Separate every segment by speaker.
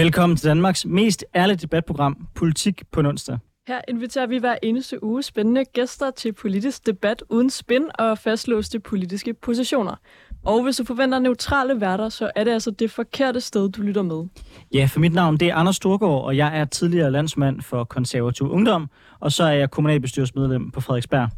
Speaker 1: Velkommen til Danmarks mest ærlige debatprogram, Politik på onsdag.
Speaker 2: Her inviterer vi hver eneste uge spændende gæster til politisk debat uden spin og fastlåste politiske positioner. Og hvis du forventer neutrale værter, så er det altså det forkerte sted, du lytter med.
Speaker 1: Ja, for mit navn det er Anders Storgård, og jeg er tidligere landsmand for konservativ ungdom, og så er jeg kommunalbestyrelsesmedlem på Frederiksberg.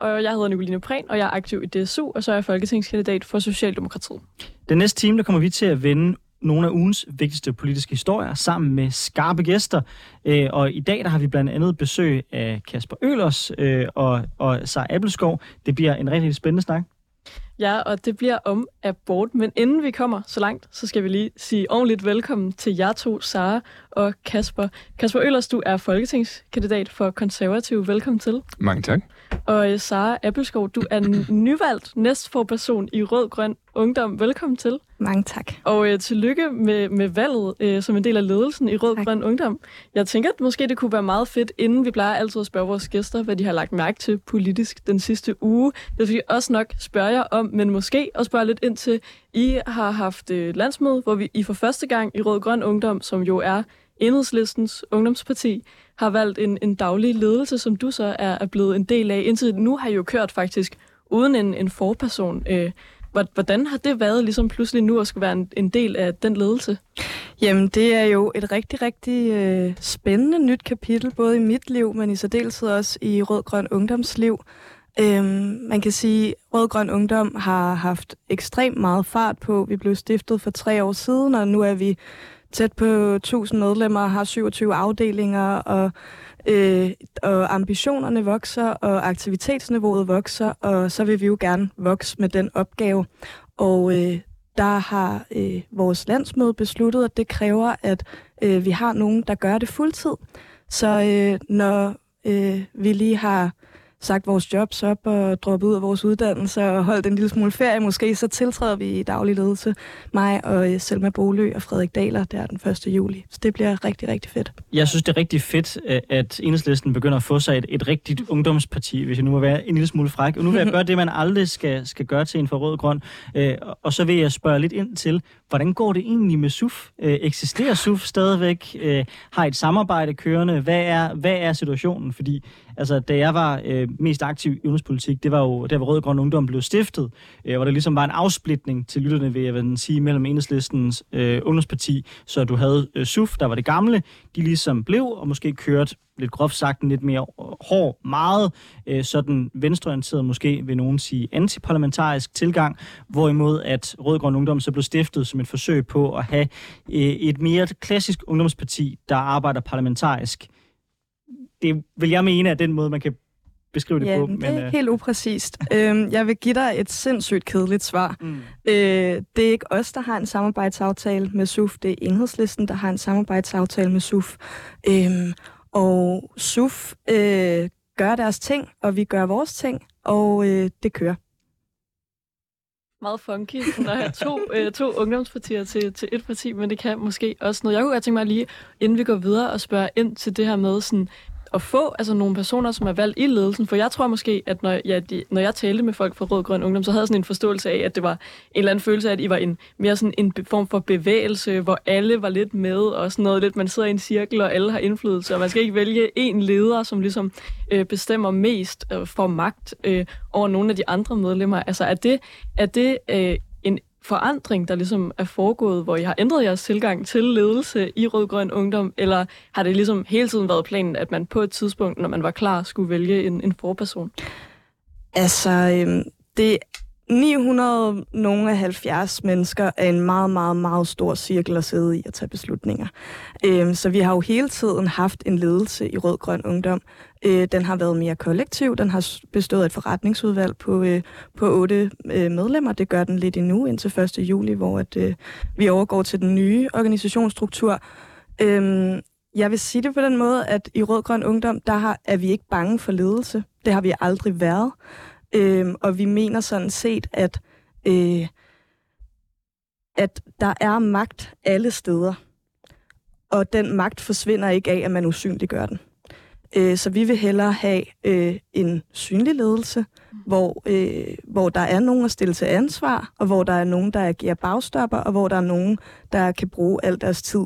Speaker 2: Og jeg hedder Nicoline Prehn, og jeg er aktiv i DSU, og så er jeg folketingskandidat for Socialdemokratiet.
Speaker 1: Den næste time, der kommer vi til at vende nogle af ugens vigtigste politiske historier sammen med skarpe gæster. Øh, og i dag der har vi blandt andet besøg af Kasper Ølers øh, og, og Sara Appelskov. Det bliver en rigtig spændende snak.
Speaker 2: Ja, og det bliver om abort. Men inden vi kommer så langt, så skal vi lige sige ordentligt velkommen til jer to, Sara og Kasper. Kasper Ølers, du er folketingskandidat for konservativ. Velkommen til.
Speaker 3: Mange tak.
Speaker 2: Og øh, Sara Appelskov, du er nyvalgt næstforperson i Rød Grøn Ungdom. Velkommen til.
Speaker 4: Mange tak.
Speaker 2: Og øh, tillykke med, med valget øh, som en del af ledelsen i Rød tak. Grøn Ungdom. Jeg tænker, at måske det kunne være meget fedt, inden vi plejer altid at spørge vores gæster, hvad de har lagt mærke til politisk den sidste uge. Det vil vi også nok spørge jer om, men måske også spørge lidt ind til, I har haft øh, landsmøde, hvor vi I for første gang i Rød Grøn Ungdom, som jo er enhedslistens ungdomsparti, har valgt en, en daglig ledelse, som du så er, er blevet en del af. Indtil nu har I jo kørt faktisk uden en, en forperson. Øh, hvordan har det været ligesom pludselig nu at skulle være en, en del af den ledelse?
Speaker 4: Jamen, det er jo et rigtig, rigtig øh, spændende nyt kapitel, både i mit liv, men i særdeleshed også i Rød Grøn Ungdomsliv. Øhm, man kan sige, at Rød Grøn Ungdom har haft ekstremt meget fart på. Vi blev stiftet for tre år siden, og nu er vi tæt på 1000 medlemmer, har 27 afdelinger, og, øh, og ambitionerne vokser, og aktivitetsniveauet vokser, og så vil vi jo gerne vokse med den opgave. Og øh, der har øh, vores landsmøde besluttet, at det kræver, at øh, vi har nogen, der gør det fuldtid. Så øh, når øh, vi lige har sagt vores jobs op og droppet ud af vores uddannelse og holdt en lille smule ferie måske, så tiltræder vi i daglig ledelse mig og øh, Selma Bolø og Frederik Daler der den 1. juli. Så det bliver rigtig, rigtig fedt.
Speaker 1: Jeg synes, det er rigtig fedt, at enhedslisten begynder at få sig et, et rigtigt ungdomsparti, hvis jeg nu må være en lille smule fræk. Og nu vil jeg gøre det, man aldrig skal, skal gøre til en for rød grøn. Øh, og så vil jeg spørge lidt ind til, hvordan går det egentlig med SUF? Øh, eksisterer SUF stadigvæk? Har et samarbejde kørende? Hvad er, hvad er situationen? Fordi Altså, da jeg var øh, mest aktiv i udenrigspolitik, det var jo der, hvor Rød Grøn Ungdom blev stiftet, øh, hvor der ligesom var en afsplitning til lytterne, vil jeg vil sige, mellem enhedslistens øh, ungdomsparti, så du havde øh, SUF, der var det gamle, de ligesom blev, og måske kørt lidt groft sagt en lidt mere hård, meget øh, sådan venstreorienteret, måske vil nogen sige antiparlamentarisk tilgang, hvorimod at Rød Grøn Ungdom så blev stiftet som et forsøg på at have øh, et mere klassisk ungdomsparti, der arbejder parlamentarisk det vil jeg mene er den måde, man kan beskrive det
Speaker 4: ja,
Speaker 1: på.
Speaker 4: Men, det er øh... helt upræcist. øhm, jeg vil give dig et sindssygt kedeligt svar. Mm. Øh, det er ikke os, der har en samarbejdsaftale med SUF. Det er enhedslisten, der har en samarbejdsaftale med SUF. Øhm, og SUF øh, gør deres ting, og vi gør vores ting, og øh, det kører
Speaker 2: meget funky, at have to, øh, to ungdomspartier til, til et parti, men det kan måske også noget. Jeg kunne godt tænke mig lige, inden vi går videre og spørger ind til det her med, sådan, at få altså, nogle personer, som er valgt i ledelsen. For jeg tror måske, at når jeg, de, når jeg talte med folk fra Rød Grøn Ungdom, så havde jeg sådan en forståelse af, at det var en eller anden følelse af, at I var en mere sådan en form for bevægelse, hvor alle var lidt med, og sådan noget lidt, man sidder i en cirkel, og alle har indflydelse, og man skal ikke vælge en leder, som ligesom øh, bestemmer mest øh, for magt øh, over nogle af de andre medlemmer. Altså er det, er det øh, forandring, der ligesom er foregået, hvor I har ændret jeres tilgang til ledelse i Rød Grøn Ungdom, eller har det ligesom hele tiden været planen, at man på et tidspunkt, når man var klar, skulle vælge en, en forperson?
Speaker 4: Altså, øhm, det 900 nogle af 70 mennesker er en meget, meget, meget stor cirkel at sidde i og tage beslutninger. Øhm, så vi har jo hele tiden haft en ledelse i Rød Grøn Ungdom. Øh, den har været mere kollektiv. Den har bestået af et forretningsudvalg på, øh, på otte øh, medlemmer. Det gør den lidt endnu indtil 1. juli, hvor at, øh, vi overgår til den nye organisationsstruktur. Øhm, jeg vil sige det på den måde, at i Rød Grøn Ungdom, der har, er vi ikke bange for ledelse. Det har vi aldrig været. Øh, og vi mener sådan set, at, øh, at der er magt alle steder. Og den magt forsvinder ikke af, at man usynliggør den. Øh, så vi vil hellere have øh, en synlig ledelse, hvor, øh, hvor der er nogen at stille til ansvar, og hvor der er nogen, der agerer bagstopper, og hvor der er nogen, der kan bruge al deres tid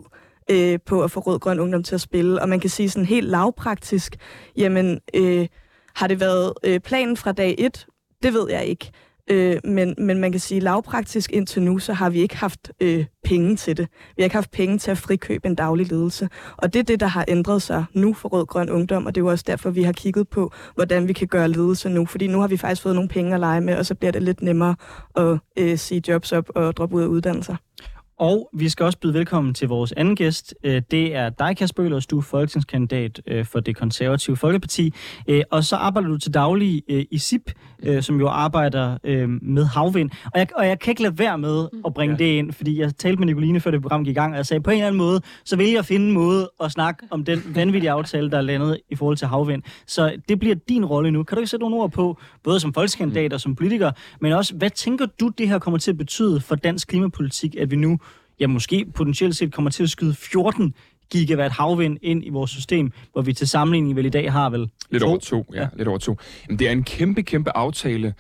Speaker 4: øh, på at få Rød Grøn Ungdom til at spille. Og man kan sige sådan helt lavpraktisk, jamen øh, har det været øh, planen fra dag et? Det ved jeg ikke. Øh, men, men man kan sige, lavpraktisk indtil nu, så har vi ikke haft øh, penge til det. Vi har ikke haft penge til at frikøbe en daglig ledelse. Og det er det, der har ændret sig nu for Rød Grøn Ungdom, og det er jo også derfor, vi har kigget på, hvordan vi kan gøre ledelse nu. Fordi nu har vi faktisk fået nogle penge at lege med, og så bliver det lidt nemmere at øh, sige jobs op og droppe ud af uddannelser.
Speaker 1: Og vi skal også byde velkommen til vores anden gæst. Øh, det er dig, Kasper Øhlers, du er folketingskandidat øh, for det konservative Folkeparti. Øh, og så arbejder du til daglig i SIP, som jo arbejder med havvind. Og jeg, og jeg kan ikke lade være med at bringe ja. det ind, fordi jeg talte med Nicoline, før det program gik i gang, og jeg sagde, på en eller anden måde, så vil jeg finde en måde at snakke om den vanvittige aftale, der er landet i forhold til havvind. Så det bliver din rolle nu. Kan du ikke sætte nogle ord på, både som folketingskandidat og som politiker, men også, hvad tænker du, det her kommer til at betyde for dansk klimapolitik, at vi nu ja, måske potentielt set kommer til at skyde 14 gigawatt havvind ind i vores system, hvor vi til sammenligning vel i dag har vel
Speaker 3: Lidt to. over to, ja, ja. lidt over to. Jamen, det er en kæmpe, kæmpe aftale,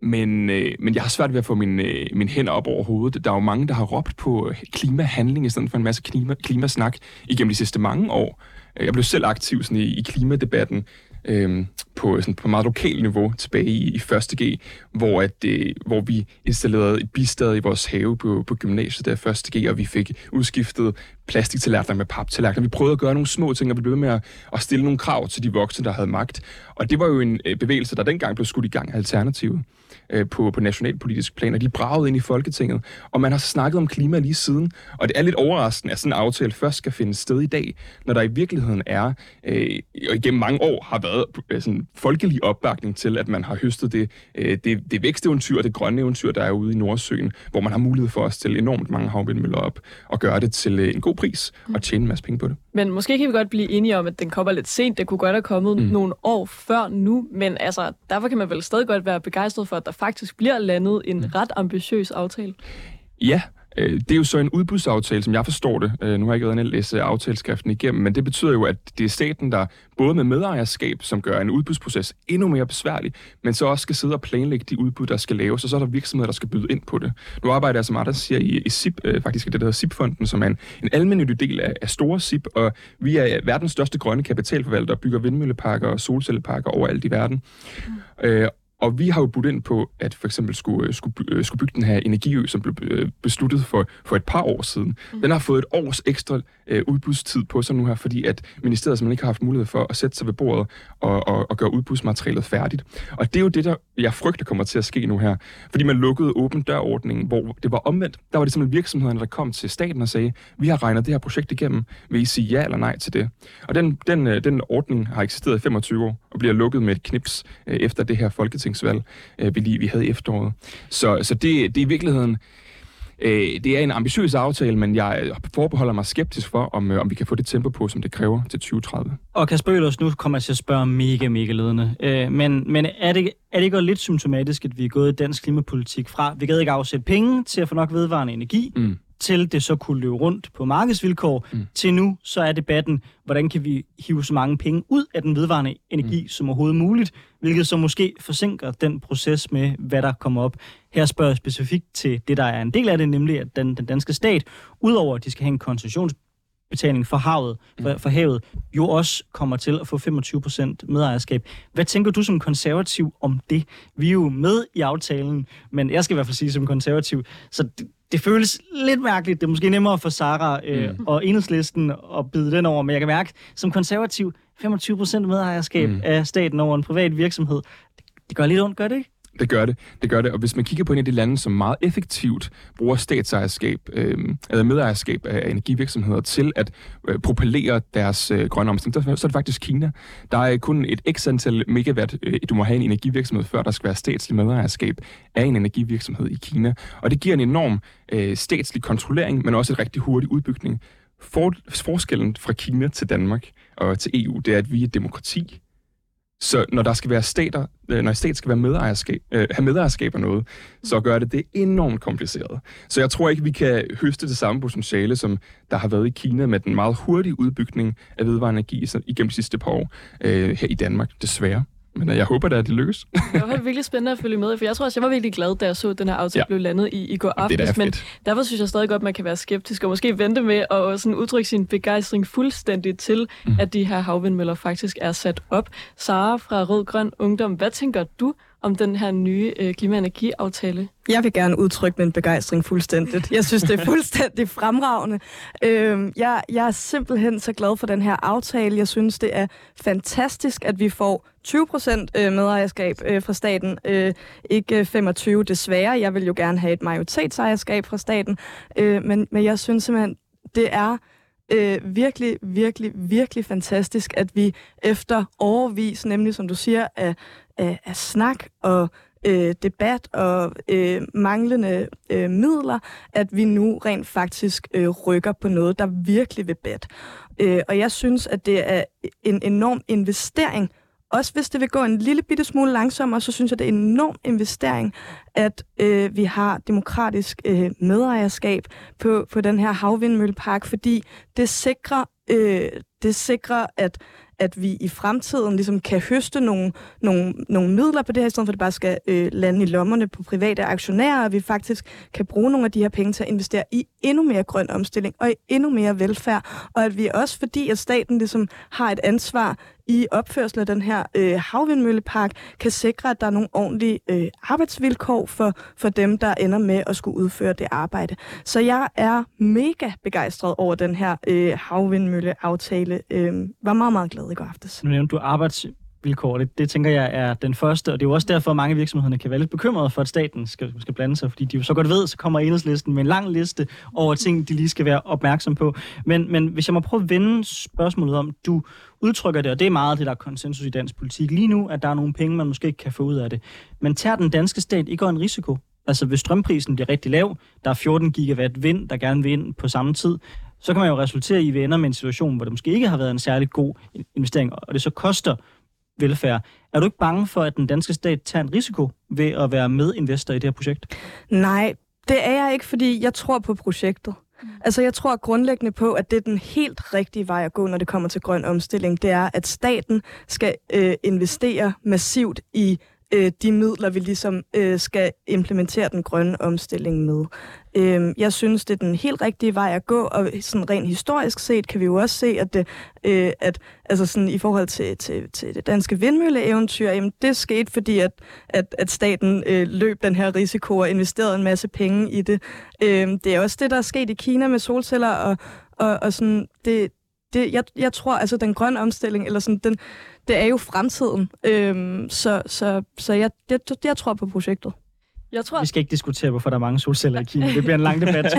Speaker 3: men, øh, men jeg har svært ved at få min, øh, min hænder op over hovedet. Der er jo mange, der har råbt på klimahandling i stedet for en masse klima, klimasnak igennem de sidste mange år. Jeg blev selv aktiv sådan, i, i klimadebatten øh, på, sådan, på meget lokalt niveau tilbage i, i 1. G, hvor, at, øh, hvor vi installerede et bistad i vores have på, på gymnasiet der 1. G, og vi fik udskiftet plastiktallerkener med paptallerkener. Vi prøvede at gøre nogle små ting, og vi blev med at, at stille nogle krav til de voksne, der havde magt. Og det var jo en øh, bevægelse, der dengang blev skudt i gang af Alternativet øh, på, på nationalpolitisk plan, og de bragede ind i Folketinget. Og man har snakket om klima lige siden, og det er lidt overraskende, at sådan en aftale først skal finde sted i dag, når der i virkeligheden er, øh, og igennem mange år har været øh, sådan folkelig opbakning til, at man har høstet det, øh, det, det væksteventyr og det grønne eventyr, der er ude i Nordsøen, hvor man har mulighed for at stille enormt mange havvindmøller op og gøre det til øh, en god pris og tjene en masse penge på det.
Speaker 2: Men måske kan vi godt blive enige om, at den kommer lidt sent. Det kunne godt have kommet mm. nogle år før nu, men altså, derfor kan man vel stadig godt være begejstret for, at der faktisk bliver landet en mm. ret ambitiøs aftale.
Speaker 3: Ja, Øh, det er jo så en udbudsaftale, som jeg forstår det. Øh, nu har jeg ikke været inde og læse aftaleskriften igennem, men det betyder jo, at det er staten, der både med medejerskab, som gør en udbudsproces endnu mere besværlig, men så også skal sidde og planlægge de udbud, der skal laves, og så er der virksomheder, der skal byde ind på det. Nu arbejder jeg, som Arda siger, i, i SIP, øh, faktisk det, der hedder SIP-fonden, som er en, en almindelig del af, af store SIP, og vi er verdens største grønne kapitalforvalter, bygger vindmølleparker og solcelleparker overalt i verden. Mm. Øh, og vi har jo budt ind på, at for eksempel skulle, øh, skulle, øh, skulle bygge den her energiø, som blev øh, besluttet for, for et par år siden. Mm. Den har fået et års ekstra øh, udbudstid på sig nu her, fordi at ministeriet simpelthen ikke har haft mulighed for at sætte sig ved bordet og, og, og gøre udbudsmaterialet færdigt. Og det er jo det, der jeg frygter kommer til at ske nu her. Fordi man lukkede åben dørordningen, hvor det var omvendt. Der var det simpelthen virksomhederne, der kom til staten og sagde, vi har regnet det her projekt igennem, vil I sige ja eller nej til det? Og den, den, den ordning har eksisteret i 25 år og bliver lukket med et knips øh, efter det her folketingsvalg, øh, vi, lige, vi havde i efteråret. Så, så det, det er i virkeligheden Øh, det er en ambitiøs aftale, men jeg forbeholder mig skeptisk for, om, øh, om vi kan få det tempo på, som det kræver til 2030.
Speaker 1: Og Kasper Ølers, nu kommer jeg til at spørge mega, mega ledende. Øh, men men er, det, er det ikke lidt symptomatisk, at vi er gået i dansk klimapolitik fra, vi gad ikke afsætte penge til at få nok vedvarende energi, mm til det så kunne løbe rundt på markedsvilkår, mm. til nu så er debatten, hvordan kan vi hive så mange penge ud af den vedvarende energi mm. som overhovedet muligt, hvilket så måske forsinker den proces med, hvad der kommer op. Her spørger jeg specifikt til det, der er en del af det, nemlig at den, den danske stat, udover at de skal have en koncessions betaling for havet, for, mm. for havet, jo også kommer til at få 25% medejerskab. Hvad tænker du som konservativ om det? Vi er jo med i aftalen, men jeg skal i hvert fald sige som konservativ, så det, det føles lidt mærkeligt. Det er måske nemmere for Sara øh, mm. og enhedslisten at bide den over, men jeg kan mærke, som konservativ, 25% medejerskab mm. af staten over en privat virksomhed, det, det gør lidt ondt, gør det ikke?
Speaker 3: Det gør det. Det gør det. Og hvis man kigger på en af de lande, som meget effektivt bruger statsejerskab, øh, eller medejerskab af energivirksomheder til at øh, propellere deres øh, grønne omstilling, så er det faktisk Kina. Der er kun et x antal megawatt, øh, du må have en energivirksomhed, før der skal være statslig medejerskab af en energivirksomhed i Kina. Og det giver en enorm øh, statslig kontrollering, men også et rigtig hurtig udbygning. For, forskellen fra Kina til Danmark og til EU, det er, at vi er demokrati. Så når der skal være stater, øh, når stat skal være medejerskab, øh, have medejerskab af noget, så gør det det enormt kompliceret. Så jeg tror ikke, vi kan høste det samme potentiale, som der har været i Kina med den meget hurtige udbygning af vedvarende energi igennem de sidste par år øh, her i Danmark, desværre. Men øh, jeg håber da, at det lykkes.
Speaker 2: Det var virkelig spændende at følge med, for jeg tror også, jeg var virkelig glad, da jeg så, at den her aftale ja. Blev landet i, i går
Speaker 3: Det
Speaker 2: aftes.
Speaker 3: da
Speaker 2: Men derfor synes jeg stadig godt, at man kan være skeptisk og måske vente med at sådan udtrykke sin begejstring fuldstændig til, mm. at de her havvindmøller faktisk er sat op. Sara fra Rød Grøn Ungdom, hvad tænker du om den her nye øh, klima- og energiaftale?
Speaker 4: Jeg vil gerne udtrykke min begejstring fuldstændigt. Jeg synes, det er fuldstændig fremragende. Øhm, jeg, jeg er simpelthen så glad for den her aftale. Jeg synes, det er fantastisk, at vi får 20 procent medejerskab øh, fra staten. Øh, ikke øh, 25 desværre. Jeg vil jo gerne have et majoritetsejerskab fra staten. Øh, men, men jeg synes simpelthen, det er øh, virkelig, virkelig, virkelig fantastisk, at vi efter overvis, nemlig som du siger, af, af, af snak og øh, debat og øh, manglende øh, midler, at vi nu rent faktisk øh, rykker på noget, der virkelig vil bat. Øh, og jeg synes, at det er en enorm investering, også hvis det vil gå en lille bitte smule langsommere, så synes jeg, det er en enorm investering, at øh, vi har demokratisk øh, medejerskab på, på den her havvindmøllepark, fordi det sikrer, øh, det sikrer at, at vi i fremtiden ligesom kan høste nogle, nogle, nogle midler på det her, i stedet for at det bare skal øh, lande i lommerne på private aktionærer, og vi faktisk kan bruge nogle af de her penge til at investere i endnu mere grøn omstilling og i endnu mere velfærd, og at vi også, fordi at staten ligesom har et ansvar i opførsel af den her øh, havvindmøllepark, kan sikre, at der er nogle ordentlige øh, arbejdsvilkår for, for dem, der ender med at skulle udføre det arbejde. Så jeg er mega begejstret over den her øh, havvindmølleaftale. Øh, var meget, meget glad i går aftes.
Speaker 1: Nu nævnte du arbejds vilkår. Det, det tænker jeg er den første, og det er jo også derfor, at mange virksomhederne kan være lidt bekymrede for, at staten skal, skal blande sig, fordi de jo så godt ved, så kommer enhedslisten med en lang liste over ting, de lige skal være opmærksom på. Men, men hvis jeg må prøve at vende spørgsmålet om, du udtrykker det, og det er meget det, der er konsensus i dansk politik lige nu, at der er nogle penge, man måske ikke kan få ud af det. Men tager den danske stat ikke en risiko? Altså hvis strømprisen bliver rigtig lav, der er 14 gigawatt vind, der gerne vil ind på samme tid, så kan man jo resultere i, at vi ender med en situation, hvor det måske ikke har været en særlig god investering, og det så koster velfærd. Er du ikke bange for, at den danske stat tager en risiko ved at være medinvestor i det her projekt?
Speaker 4: Nej, det er jeg ikke, fordi jeg tror på projektet. Altså, jeg tror grundlæggende på, at det er den helt rigtige vej at gå, når det kommer til grøn omstilling. Det er, at staten skal øh, investere massivt i øh, de midler, vi ligesom øh, skal implementere den grønne omstilling med. Øh, jeg synes, det er den helt rigtige vej at gå, og sådan rent historisk set kan vi jo også se, at, det, øh, at altså sådan i forhold til, til, til det danske vindmølleeventyr, jamen det skete, fordi at, at, at staten øh, løb den her risiko og investerede en masse penge i det. Øh, det er også det, der er sket i Kina med solceller, og, og, og sådan, det, det, jeg, jeg tror, altså den grønne omstilling, eller sådan, den, det er jo fremtiden. Øhm, så så, så jeg, jeg, jeg tror på projektet.
Speaker 2: Jeg tror,
Speaker 1: Vi skal ikke diskutere, hvorfor der er mange solceller i Kina. Det bliver en lang debat.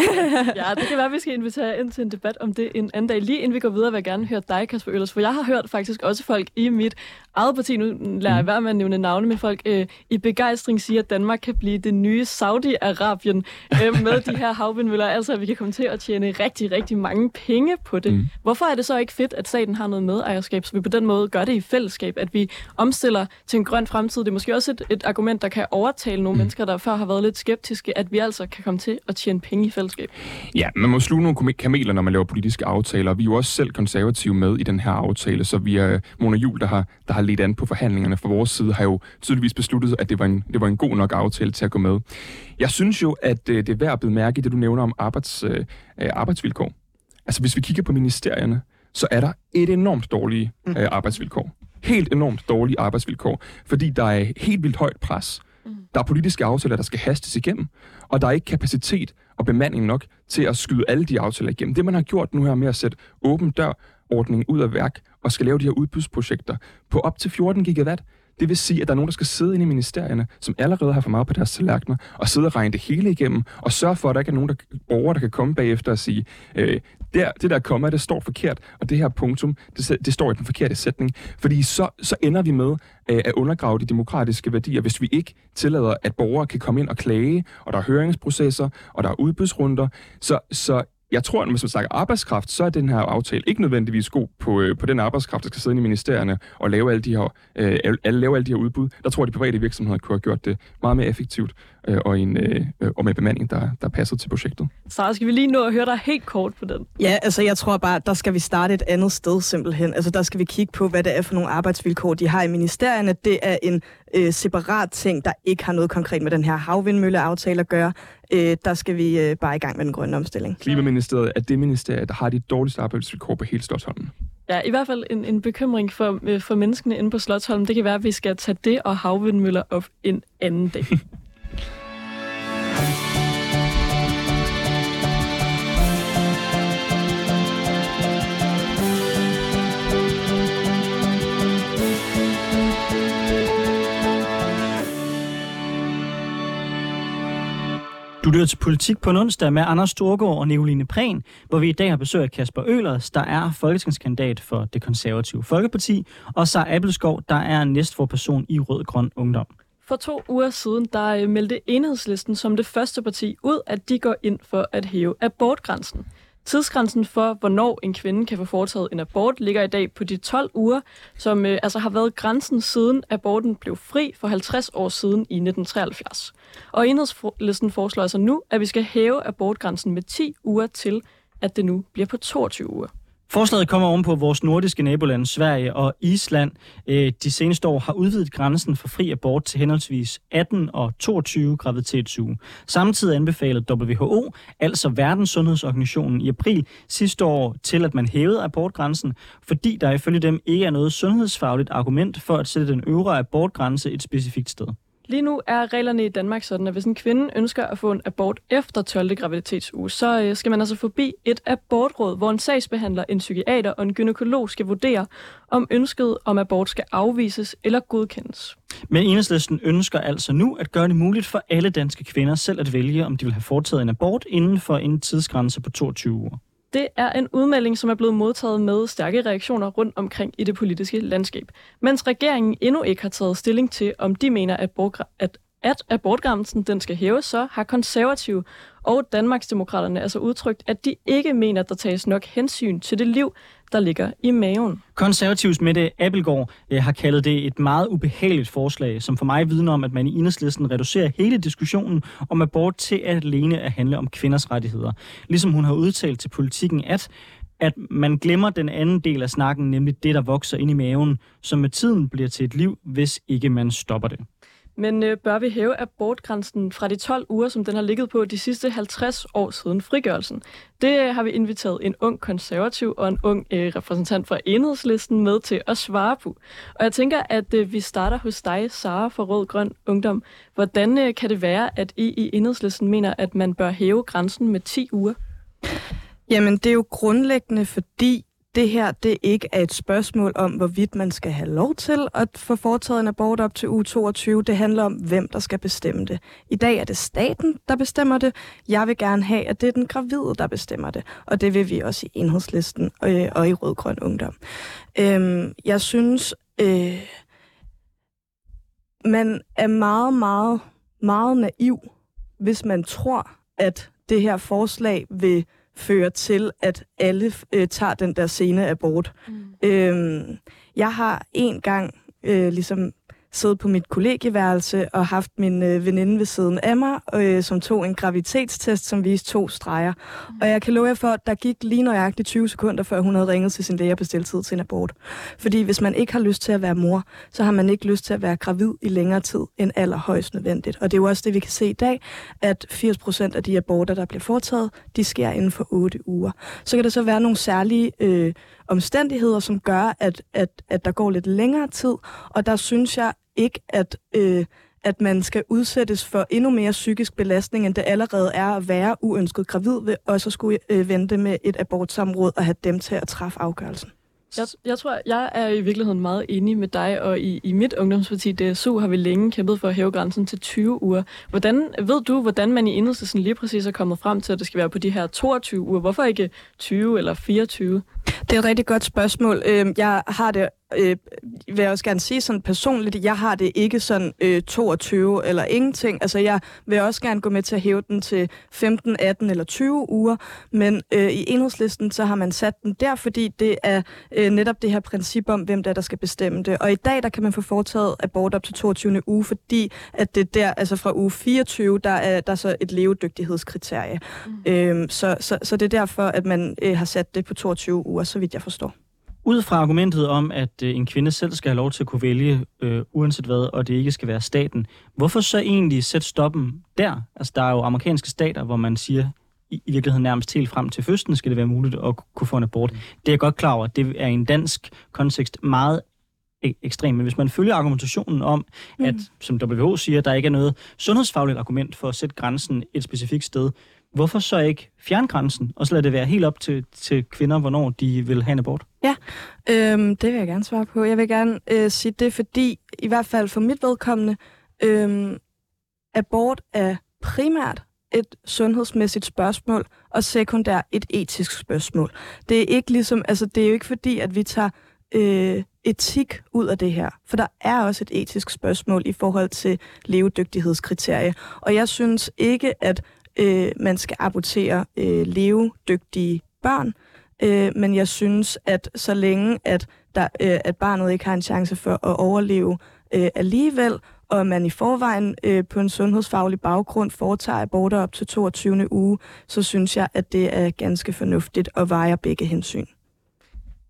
Speaker 2: ja, det kan være, at vi skal invitere ind til en debat om det en anden dag. Lige inden vi går videre, vil jeg gerne høre dig, Kasper Øllers, for jeg har hørt faktisk også folk i mit eget parti, nu lader jeg være med at nævne navne, men folk øh, i begejstring siger, at Danmark kan blive det nye Saudi-Arabien øh, med de her havvindmøller. Altså, at vi kan komme til at tjene rigtig, rigtig mange penge på det. Mm. Hvorfor er det så ikke fedt, at staten har noget medejerskab, så vi på den måde gør det i fællesskab, at vi omstiller til en grøn fremtid? Det er måske også et, et argument, der kan overtale nogle mm. mennesker, der før har været lidt skeptiske, at vi altså kan komme til at tjene penge i fællesskab.
Speaker 3: Ja, man må sluge nogle kame- kameler, når man laver politiske aftaler. Vi er jo også selv konservative med i den her aftale, så vi er Mona Jul, der har, der har ledt an på forhandlingerne fra vores side, har jo tydeligvis besluttet, at det var en, det var en god nok aftale til at gå med. Jeg synes jo, at øh, det er værd at blive mærke i det, du nævner om arbejds, øh, arbejdsvilkår. Altså, hvis vi kigger på ministerierne, så er der et enormt dårlige øh, arbejdsvilkår. Helt enormt dårlige arbejdsvilkår, fordi der er helt vildt højt pres. Mm. Der er politiske aftaler, der skal hastes igennem, og der er ikke kapacitet og bemanding nok til at skyde alle de aftaler igennem. Det, man har gjort nu her med at sætte åben dør-ordningen ud af værk og skal lave de her udbudsprojekter på op til 14 gigawatt, det vil sige, at der er nogen, der skal sidde inde i ministerierne, som allerede har for meget på deres tallerkener, og sidde og regne det hele igennem, og sørge for, at der ikke er nogen der, borgere, der kan komme bagefter og sige, øh, der, det der komma, det står forkert, og det her punktum, det, det står i den forkerte sætning. Fordi så, så ender vi med øh, at undergrave de demokratiske værdier, hvis vi ikke tillader, at borgere kan komme ind og klage, og der er høringsprocesser, og der er udbudsrunder. Så, så jeg tror, at hvis man snakker arbejdskraft, så er den her aftale ikke nødvendigvis god på, øh, på den arbejdskraft, der skal sidde i ministerierne og lave alle de her, øh, alle, lave alle de her udbud. Der tror jeg, at de private virksomheder kunne have gjort det meget mere effektivt øh, og, en, øh, og med bemanding, der, der passer til projektet.
Speaker 2: Så skal vi lige nå at høre dig helt kort på den?
Speaker 4: Ja, altså jeg tror bare, der skal vi starte et andet sted simpelthen. Altså der skal vi kigge på, hvad det er for nogle arbejdsvilkår, de har i ministerierne. Det er en øh, separat ting, der ikke har noget konkret med den her havvindmølleaftale at gøre. Øh, der skal vi øh, bare i gang med den grønne omstilling.
Speaker 3: Klimaministeriet er det ministerie, der har de dårligste arbejdsvilkår på hele Slottsholmen.
Speaker 2: Ja, i hvert fald en, en bekymring for, øh, for menneskene inde på Slottsholmen. Det kan være, at vi skal tage det og havvindmøller op en anden dag.
Speaker 1: Du lytter til Politik på en onsdag med Anders Storgård og Nicoline Prehn, hvor vi i dag har besøg af Kasper Ølers, der er folketingskandidat for det konservative Folkeparti, og så Appelskov, der er næstforperson i Rød Grøn Ungdom.
Speaker 2: For to uger siden, der øh, meldte Enhedslisten som det første parti ud, at de går ind for at hæve abortgrænsen. Tidsgrænsen for, hvornår en kvinde kan få foretaget en abort, ligger i dag på de 12 uger, som øh, altså har været grænsen siden aborten blev fri for 50 år siden i 1973. Og enhedslisten foreslår altså nu, at vi skal hæve abortgrænsen med 10 uger til, at det nu bliver på 22 uger.
Speaker 1: Forslaget kommer oven på vores nordiske nabolande Sverige og Island. Øh, de seneste år har udvidet grænsen for fri abort til henholdsvis 18 og 22 graviditetsuge. Samtidig anbefalede WHO, altså Verdenssundhedsorganisationen, i april sidste år til, at man hævede abortgrænsen, fordi der ifølge dem ikke er noget sundhedsfagligt argument for at sætte den øvre abortgrænse et specifikt sted.
Speaker 2: Lige nu er reglerne i Danmark sådan, at hvis en kvinde ønsker at få en abort efter 12. graviditetsuge, så øh, skal man altså forbi et abortråd, hvor en sagsbehandler, en psykiater og en gynekolog skal vurdere, om ønsket om abort skal afvises eller godkendes.
Speaker 1: Men enhedslisten ønsker altså nu at gøre det muligt for alle danske kvinder selv at vælge, om de vil have foretaget en abort inden for en tidsgrænse på 22 uger.
Speaker 2: Det er en udmelding, som er blevet modtaget med stærke reaktioner rundt omkring i det politiske landskab. Mens regeringen endnu ikke har taget stilling til, om de mener, at, at, at abortgrænsen den skal hæves, så har konservative og Danmarksdemokraterne altså udtrykt, at de ikke mener, at der tages nok hensyn til det liv, der ligger i maven.
Speaker 1: Konservativs Mette Appelgaard øh, eh, har kaldet det et meget ubehageligt forslag, som for mig vidner om, at man i enhedslisten reducerer hele diskussionen om abort til at alene at handle om kvinders rettigheder. Ligesom hun har udtalt til politikken, at at man glemmer den anden del af snakken, nemlig det, der vokser ind i maven, som med tiden bliver til et liv, hvis ikke man stopper det.
Speaker 2: Men øh, bør vi hæve abortgrænsen fra de 12 uger, som den har ligget på de sidste 50 år siden frigørelsen? Det øh, har vi inviteret en ung konservativ og en ung øh, repræsentant fra enhedslisten med til at svare på. Og jeg tænker, at øh, vi starter hos dig, Sara fra Rød Grøn Ungdom. Hvordan øh, kan det være, at I i enhedslisten mener, at man bør hæve grænsen med 10 uger?
Speaker 4: Jamen, det er jo grundlæggende, fordi det her det ikke er et spørgsmål om, hvorvidt man skal have lov til at få foretaget en abort op til uge 22. Det handler om, hvem der skal bestemme det. I dag er det staten, der bestemmer det. Jeg vil gerne have, at det er den gravide, der bestemmer det. Og det vil vi også i enhedslisten og, og i Rødgrøn Ungdom. Øhm, jeg synes, øh, man er meget, meget, meget naiv, hvis man tror, at det her forslag vil fører til, at alle øh, tager den der sene abort. Mm. Øhm, jeg har en gang øh, ligesom siddet på mit kollegieværelse og haft min øh, veninde ved siden af mig, øh, som tog en graviditetstest, som viste to streger. Mm. Og jeg kan love jer for, at der gik lige nøjagtigt 20 sekunder, før hun havde ringet til sin læge og bestilt tid til en abort. Fordi hvis man ikke har lyst til at være mor, så har man ikke lyst til at være gravid i længere tid end allerhøjst nødvendigt. Og det er jo også det, vi kan se i dag, at 80 procent af de aborter, der bliver foretaget, de sker inden for 8 uger. Så kan der så være nogle særlige øh, omstændigheder, som gør, at, at, at der går lidt længere tid. Og der synes jeg ikke, at, øh, at man skal udsættes for endnu mere psykisk belastning, end det allerede er at være uønsket gravid, ved også at skulle øh, vente med et abortsamråd og have dem til at træffe afgørelsen.
Speaker 2: Jeg, jeg tror, jeg er i virkeligheden meget enig med dig, og i, i mit ungdomsparti DSU har vi længe kæmpet for at hæve grænsen til 20 uger. Hvordan ved du, hvordan man i enhedslisten lige præcis er kommet frem til, at det skal være på de her 22 uger? Hvorfor ikke 20 eller 24?
Speaker 4: Det er et rigtig godt spørgsmål. Øhm, jeg har det øh, vil jeg også gerne sige sådan personligt, jeg har det ikke sådan øh, 22 eller ingenting. Altså jeg vil også gerne gå med til at hæve den til 15, 18 eller 20 uger, men øh, i enhedslisten så har man sat den der, fordi det er øh, netop det her princip om, hvem der, er, der skal bestemme det. Og i dag, der kan man få foretaget abort op til 22. uge, fordi at det der, altså fra uge 24, der er der er så et levedygtighedskriterie. Mm. Øhm, så, så, så det er derfor, at man øh, har sat det på 22 uger, så vidt jeg forstår.
Speaker 1: Ud fra argumentet om, at øh, en kvinde selv skal have lov til at kunne vælge, øh, uanset hvad, og det ikke skal være staten, hvorfor så egentlig sætte stoppen der? Altså, der er jo amerikanske stater, hvor man siger, i, i virkeligheden nærmest helt frem til fødslen skal det være muligt at kunne få en abort. Mm. Det er jeg godt klar over. Det er i en dansk kontekst meget e- ekstrem. Men hvis man følger argumentationen om, mm. at, som WHO siger, der ikke er noget sundhedsfagligt argument for at sætte grænsen et specifikt sted, hvorfor så ikke fjerne grænsen, og så lade det være helt op til, til kvinder, hvornår de vil have en abort?
Speaker 4: Ja, øhm, det vil jeg gerne svare på. Jeg vil gerne øh, sige det, fordi i hvert fald for mit vedkommende, øhm, abort er primært et sundhedsmæssigt spørgsmål, og sekundært et etisk spørgsmål. Det er ikke ligesom, altså det er jo ikke fordi, at vi tager øh, etik ud af det her. For der er også et etisk spørgsmål i forhold til levedygtighedskriterier. Og jeg synes ikke, at øh, man skal abortere øh, levedygtige børn. Øh, men jeg synes, at så længe at, der, øh, at barnet ikke har en chance for at overleve øh, alligevel, og man i forvejen øh, på en sundhedsfaglig baggrund foretager aborter op til 22. uge, så synes jeg, at det er ganske fornuftigt at veje begge hensyn.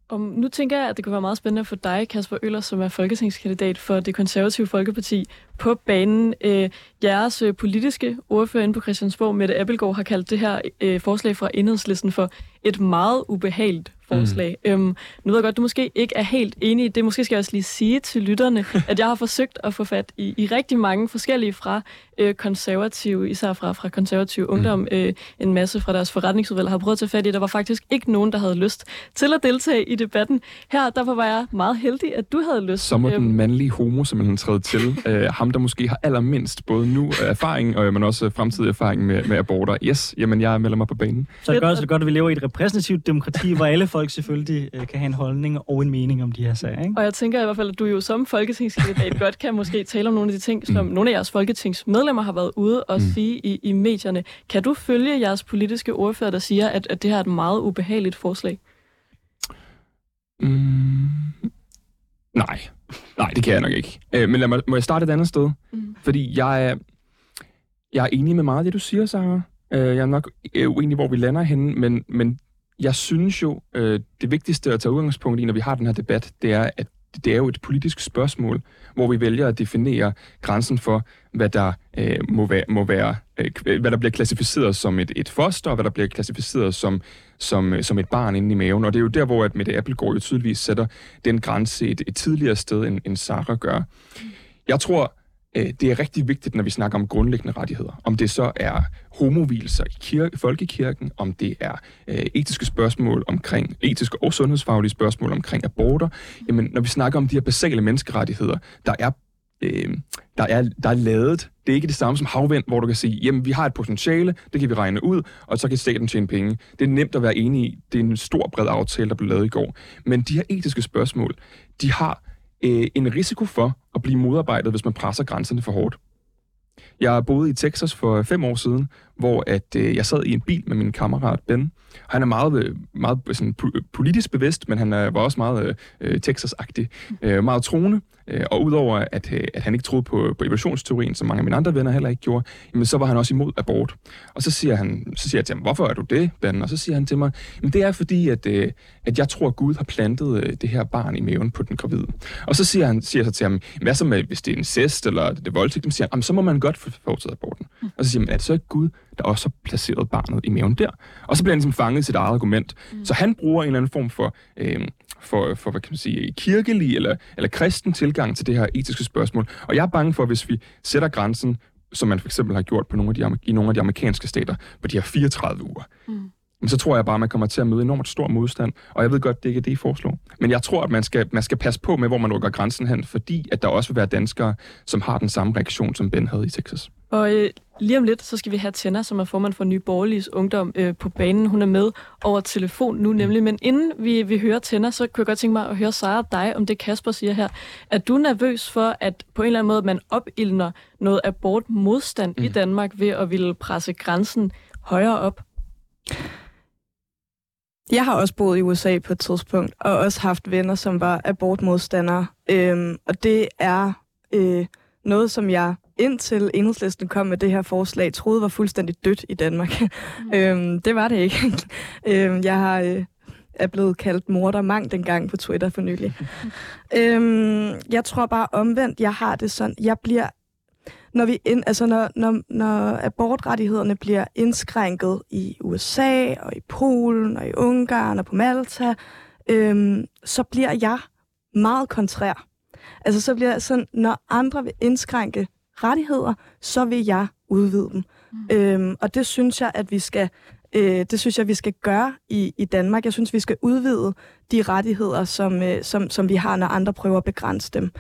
Speaker 2: Og nu tænker jeg, at det kunne være meget spændende for dig, Kasper Øller, som er folketingskandidat for det konservative Folkeparti, på banen. Øh, jeres øh, politiske ordfører inde på Christiansborg, Mette Appelgaard, har kaldt det her øh, forslag fra enhedslisten for et meget ubehageligt forslag. Mm. Øhm, nu ved jeg godt, du måske ikke er helt enig i det. Måske skal jeg også lige sige til lytterne, at jeg har forsøgt at få fat i, i rigtig mange forskellige fra øh, konservative, især fra, fra konservative mm. ungdom, øh, en masse fra deres forretningsudvalg har prøvet at tage fat i. Der var faktisk ikke nogen, der havde lyst til at deltage i debatten. Her, derfor var jeg meget heldig, at du havde lyst.
Speaker 3: Så må øhm, den mandlige homo simpelthen træde til. øh, ham, der måske har allermindst både nu erfaring, og, men også fremtidig erfaring med, med aborter. Yes, jamen jeg melder mig på banen.
Speaker 1: Så det gør så godt, at vi lever i et repræsentativt demokrati, hvor alle folk selvfølgelig øh, kan have en holdning og en mening om de her sager. Ikke?
Speaker 2: Og jeg tænker i hvert fald, at du jo som folketingskandidat godt kan måske tale om nogle af de ting, som mm. nogle af jeres folketingsmedlemmer har været ude og mm. sige i, i medierne. Kan du følge jeres politiske ordfører, der siger, at, at det her er et meget ubehageligt forslag?
Speaker 3: Mm. Nej. Nej, det kan jeg nok ikke. Øh, men lad mig, må jeg starte et andet sted? Mm. Fordi jeg er, jeg er enig med meget af det, du siger, Sarah. Øh, jeg er nok øh, uenig, hvor vi lander henne, men, men jeg synes jo, øh, det vigtigste at tage udgangspunkt i, når vi har den her debat, det er, at det er jo et politisk spørgsmål, hvor vi vælger at definere grænsen for, hvad der øh, må være, må være øh, hvad der bliver klassificeret som et, et foster, og hvad der bliver klassificeret som, som, øh, som et barn inde i maven. Og det er jo der, hvor at Mette Appelgaard jo tydeligvis sætter den grænse et, et tidligere sted, end, end Sarah gør. Jeg tror, Øh, det er rigtig vigtigt, når vi snakker om grundlæggende rettigheder. Om det så er homovilser i kirke, folkekirken, om det er øh, etiske spørgsmål omkring, etiske og sundhedsfaglige spørgsmål omkring aborter. Jamen, når vi snakker om de her basale menneskerettigheder, der er øh, der er, der er lavet. Det er ikke det samme som havvind, hvor du kan sige, jamen vi har et potentiale, det kan vi regne ud, og så kan staten tjene penge. Det er nemt at være enig i. Det er en stor, bred aftale, der blev lavet i går. Men de her etiske spørgsmål, de har øh, en risiko for at blive modarbejdet, hvis man presser grænserne for hårdt. Jeg boede i Texas for fem år siden, hvor at, øh, jeg sad i en bil med min kammerat Ben. Han er meget, øh, meget sådan, politisk bevidst, men han er, var også meget øh, Texas-agtig, øh, meget troende. Øh, og udover at, øh, at han ikke troede på, på evolutionsteorien, som mange af mine andre venner heller ikke gjorde, jamen, så var han også imod abort. Og så siger, han, så siger jeg til ham, hvorfor er du det, Ben? Og så siger han til mig, jamen, det er fordi, at, øh, at jeg tror, at Gud har plantet det her barn i maven på den gravide. Og så siger han siger så til ham, hvad så med, hvis det er en cest eller det er voldtægt? Så siger han, så må man godt få foretaget aborten. Mm. Og så siger han, er det så ikke Gud, der også har placeret barnet i maven der? Og så bliver han ligesom fanget i sit eget argument. Mm. Så han bruger en eller anden form for øh, for, for hvad kan man sige, kirkelig eller, eller kristen tilgang til det her etiske spørgsmål. Og jeg er bange for, hvis vi sætter grænsen, som man for eksempel har gjort på nogle af de, i nogle af de amerikanske stater, på de her 34 uger, mm. Men så tror jeg bare, at man kommer til at møde enormt stor modstand. Og jeg ved godt, det ikke er det, I foreslår. Men jeg tror, at man skal, man skal passe på med, hvor man rykker grænsen hen, fordi at der også vil være danskere, som har den samme reaktion, som Ben havde i Texas.
Speaker 2: Og øh, lige om lidt, så skal vi have Tænder, som er formand for Nye Borgerliges Ungdom øh, på banen. Hun er med over telefon nu nemlig. Men inden vi, vi hører Tænder, så kunne jeg godt tænke mig at høre Sara dig om det, Kasper siger her. Er du nervøs for, at på en eller anden måde, man opildner noget abortmodstand mm. i Danmark ved at ville presse grænsen højere op?
Speaker 4: Jeg har også boet i USA på et tidspunkt, og også haft venner, som var abortmodstandere. Øhm, og det er øh, noget, som jeg indtil enhedslisten kom med det her forslag, troede var fuldstændig dødt i Danmark. Mm. øhm, det var det ikke. øhm, jeg har... Øh, er blevet kaldt morder mang dengang på Twitter for nylig. øhm, jeg tror bare omvendt, jeg har det sådan, jeg bliver når, vi ind, altså når, når, når abortrettighederne bliver indskrænket i USA og i Polen og i Ungarn og på Malta, øhm, så bliver jeg meget kontrær. Altså så bliver jeg sådan, når andre vil indskrænke rettigheder, så vil jeg udvide dem. Mm. Øhm, og det synes jeg, at vi skal øh, det synes jeg, vi skal gøre i, i Danmark. Jeg synes, vi skal udvide de rettigheder, som, øh, som, som vi har, når andre prøver at begrænse dem.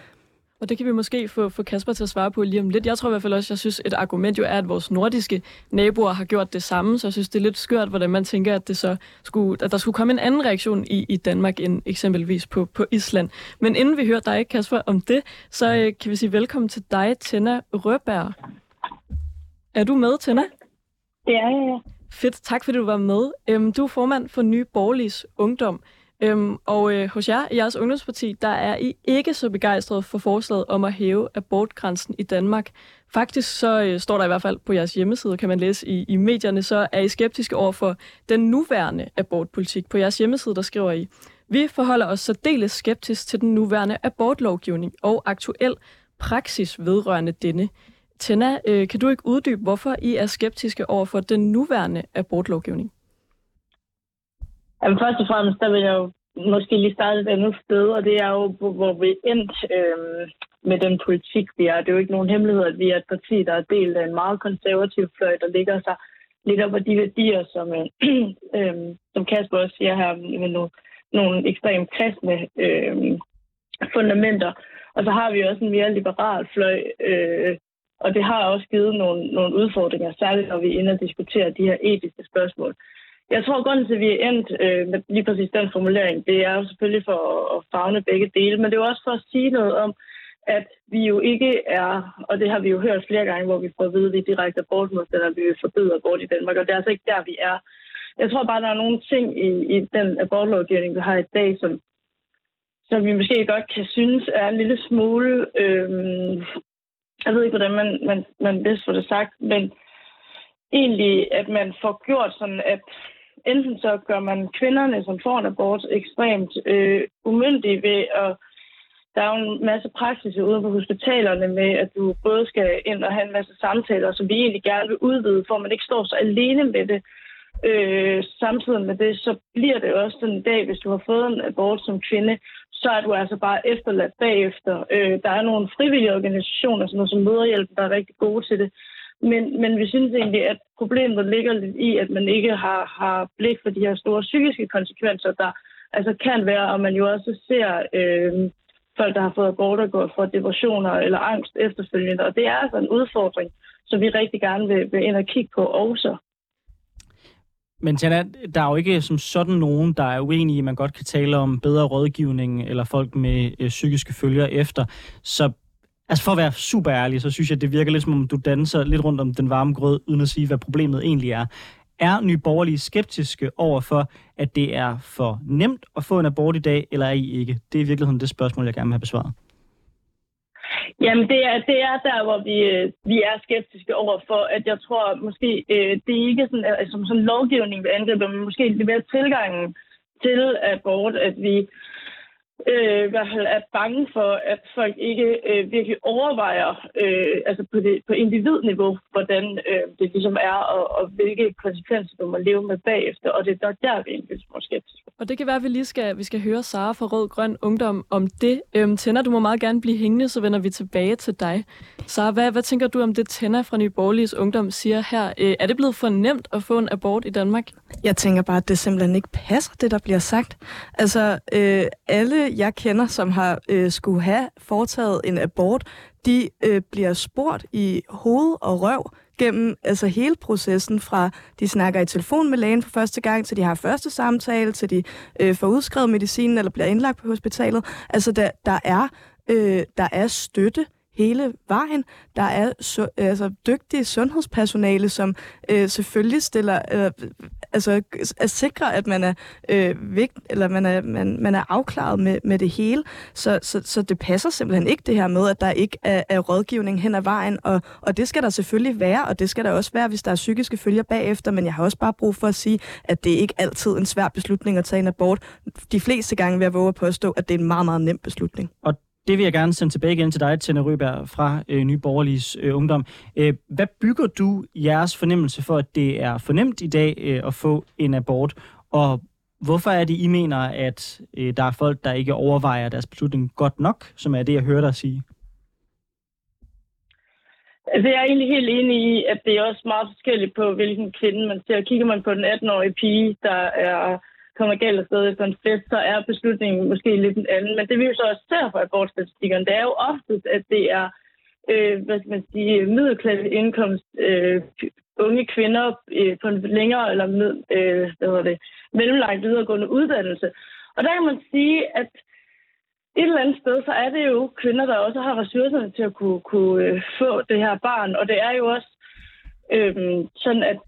Speaker 2: Og det kan vi måske få, få Kasper til at svare på lige om lidt. Jeg tror i hvert fald også, jeg synes, et argument jo er, at vores nordiske naboer har gjort det samme, så jeg synes, det er lidt skørt, hvordan man tænker, at, det så skulle, at der skulle komme en anden reaktion i, i Danmark end eksempelvis på, på Island. Men inden vi hører dig, Kasper, om det, så øh, kan vi sige velkommen til dig, Tenna Røberg. Er du med, Tenna?
Speaker 5: Det er jeg, ja.
Speaker 2: Fedt, tak fordi du var med. Øhm, du er formand for Nye Borgerliges Ungdom. Øhm, og øh, hos jer i jeres ungdomsparti, der er I ikke så begejstret for forslaget om at hæve abortgrænsen i Danmark. Faktisk så øh, står der i hvert fald på jeres hjemmeside, kan man læse i, i medierne, så er I skeptiske over for den nuværende abortpolitik. På jeres hjemmeside, der skriver I, vi forholder os særdeles skeptisk til den nuværende abortlovgivning og aktuel praksis vedrørende denne. Tenna, øh, kan du ikke uddybe, hvorfor I er skeptiske over for den nuværende abortlovgivning?
Speaker 5: Jamen, først og fremmest, der vil jeg jo måske lige starte et andet sted, og det er jo, hvor vi endt øh, med den politik, vi er. Det er jo ikke nogen hemmelighed, at vi er et parti, der er delt af en meget konservativ fløj, der ligger sig lidt op af de værdier, som, øh, øh, som Kasper også siger her, med nogle, nogle ekstremt kristne øh, fundamenter. Og så har vi også en mere liberal fløj, øh, og det har også givet nogle, nogle udfordringer, særligt når vi er inde og diskuterer de her etiske spørgsmål. Jeg tror, at grunden til, at vi er endt øh, med lige præcis den formulering, det er jo selvfølgelig for at, fagne begge dele, men det er jo også for at sige noget om, at vi jo ikke er, og det har vi jo hørt flere gange, hvor vi får at vide, at vi er direkte abortmodstandere, at vi vil forbyde abort i Danmark, og det er altså ikke der, vi er. Jeg tror bare, der er nogle ting i, i den abortlovgivning, vi har i dag, som, som vi måske godt kan synes er en lille smule, øh, jeg ved ikke, hvordan man, man, man bedst får det sagt, men egentlig, at man får gjort sådan, at enten så gør man kvinderne, som får en abort, ekstremt øh, umyndige ved at der er jo en masse praksis ude på hospitalerne med, at du både skal ind og have en masse samtaler, som vi egentlig gerne vil udvide, for man ikke står så alene med det. Øh, samtidig med det, så bliver det også sådan en dag, hvis du har fået en abort som kvinde, så er du altså bare efterladt bagefter. Øh, der er nogle frivillige organisationer, sådan noget som Møderhjælpen, der er rigtig gode til det. Men, men vi synes egentlig, at problemet ligger lidt i, at man ikke har, har blik for de her store psykiske konsekvenser, der altså kan være, og man jo også ser øh, folk, der har fået aborter, går for depressioner eller angst efterfølgende. Og det er altså en udfordring, som vi rigtig gerne vil, vil ind og kigge på også.
Speaker 1: Men Tjana, der er jo ikke som sådan nogen, der er uenige, man godt kan tale om bedre rådgivning eller folk med øh, psykiske følger efter. Så Altså for at være super ærlig, så synes jeg, det virker lidt som om, du danser lidt rundt om den varme grød, uden at sige, hvad problemet egentlig er. Er Nye Borgerlige skeptiske over for, at det er for nemt at få en abort i dag, eller er I ikke? Det er i virkeligheden det spørgsmål, jeg gerne vil have besvaret.
Speaker 5: Jamen, det er, det er der, hvor vi, øh, vi er skeptiske over for, at jeg tror måske, øh, det er ikke sådan, altså, som sådan lovgivning, vi angriber, men måske lidt mere tilgangen til abort, at vi øh, hvert fald er bange for, at folk ikke øh, virkelig overvejer øh, altså på, det, på individniveau, hvordan øh, det ligesom er, og, og hvilke konsekvenser du må leve med bagefter. Og det er nok der, vi er en lille skeptiske.
Speaker 2: Og det kan være, at vi lige skal, vi skal høre Sara fra Rød Grøn Ungdom om det. Øhm, Tænder, du må meget gerne blive hængende, så vender vi tilbage til dig. Sara, hvad, hvad tænker du om det, Tænder fra Nye Borgerliges Ungdom siger her? Øh, er det blevet for nemt at få en abort i Danmark?
Speaker 4: Jeg tænker bare, at det simpelthen ikke passer, det der bliver sagt. Altså, øh, alle jeg kender, som har øh, skulle have foretaget en abort, de øh, bliver spurgt i hoved og røv gennem altså hele processen fra de snakker i telefon med lægen for første gang, til de har første samtale, til de øh, får udskrevet medicinen eller bliver indlagt på hospitalet. Altså der, der, er, øh, der er støtte hele vejen. Der er så, altså, dygtige sundhedspersonale, som øh, selvfølgelig stiller, øh, altså er sikre, at man er øh, vigt, eller man er, man, man er afklaret med, med det hele. Så, så, så det passer simpelthen ikke det her med, at der ikke er, er rådgivning hen ad vejen, og, og det skal der selvfølgelig være, og det skal der også være, hvis der er psykiske følger bagefter, men jeg har også bare brug for at sige, at det er ikke altid en svær beslutning at tage en abort. De fleste gange vil jeg våge at påstå, at det er en meget, meget nem beslutning.
Speaker 1: Og det vil jeg gerne sende tilbage igen til dig, Tenne Røberg fra øh, Nye Borgerliges øh, Ungdom. Øh, hvad bygger du jeres fornemmelse for, at det er fornemt i dag øh, at få en abort? Og hvorfor er det, I mener, at øh, der er folk, der ikke overvejer deres beslutning godt nok, som er det, jeg hører dig sige?
Speaker 5: Altså, jeg er egentlig helt enig i, at det er også meget forskelligt på, hvilken kvinde man ser. Kigger man på den 18-årige pige, der er kommer galt afsted efter en fest, så er beslutningen måske lidt en anden. Men det vi jo så også ser fra abortstatistikkerne, det er jo ofte, at det er øh, hvad skal man sige, middelklasse indkomst, øh, unge kvinder øh, på en længere eller med, øh, hvad hedder det, mellemlangt videregående uddannelse. Og der kan man sige, at et eller andet sted, så er det jo kvinder, der også har ressourcerne til at kunne, kunne øh, få det her barn. Og det er jo også øh, sådan, at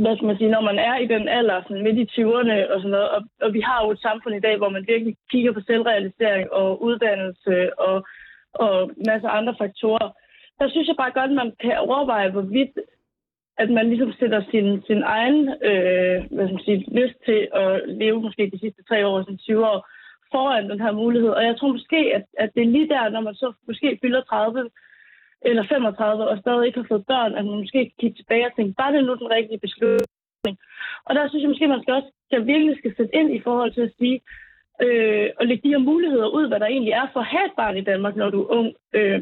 Speaker 5: hvad skal man sige, når man er i den alder, sådan midt i 20'erne og sådan noget, og, og vi har jo et samfund i dag, hvor man virkelig kigger på selvrealisering og uddannelse og, og masser af andre faktorer, der synes jeg bare godt, at man kan overveje, hvorvidt at man ligesom sætter sin, sin egen øh, hvad skal man sige, lyst til at leve måske de sidste tre år, sådan 20 år, foran den her mulighed. Og jeg tror måske, at, at det er lige der, når man så måske fylder 30, eller 35 og stadig ikke har fået børn, at man måske kan kigge tilbage og tænke, var det nu den rigtige beslutning? Og der synes jeg måske, man skal også skal virkelig skal sætte ind i forhold til at sige, øh, og lægge de her muligheder ud, hvad der egentlig er for at have et barn i Danmark, når du er ung. Øh,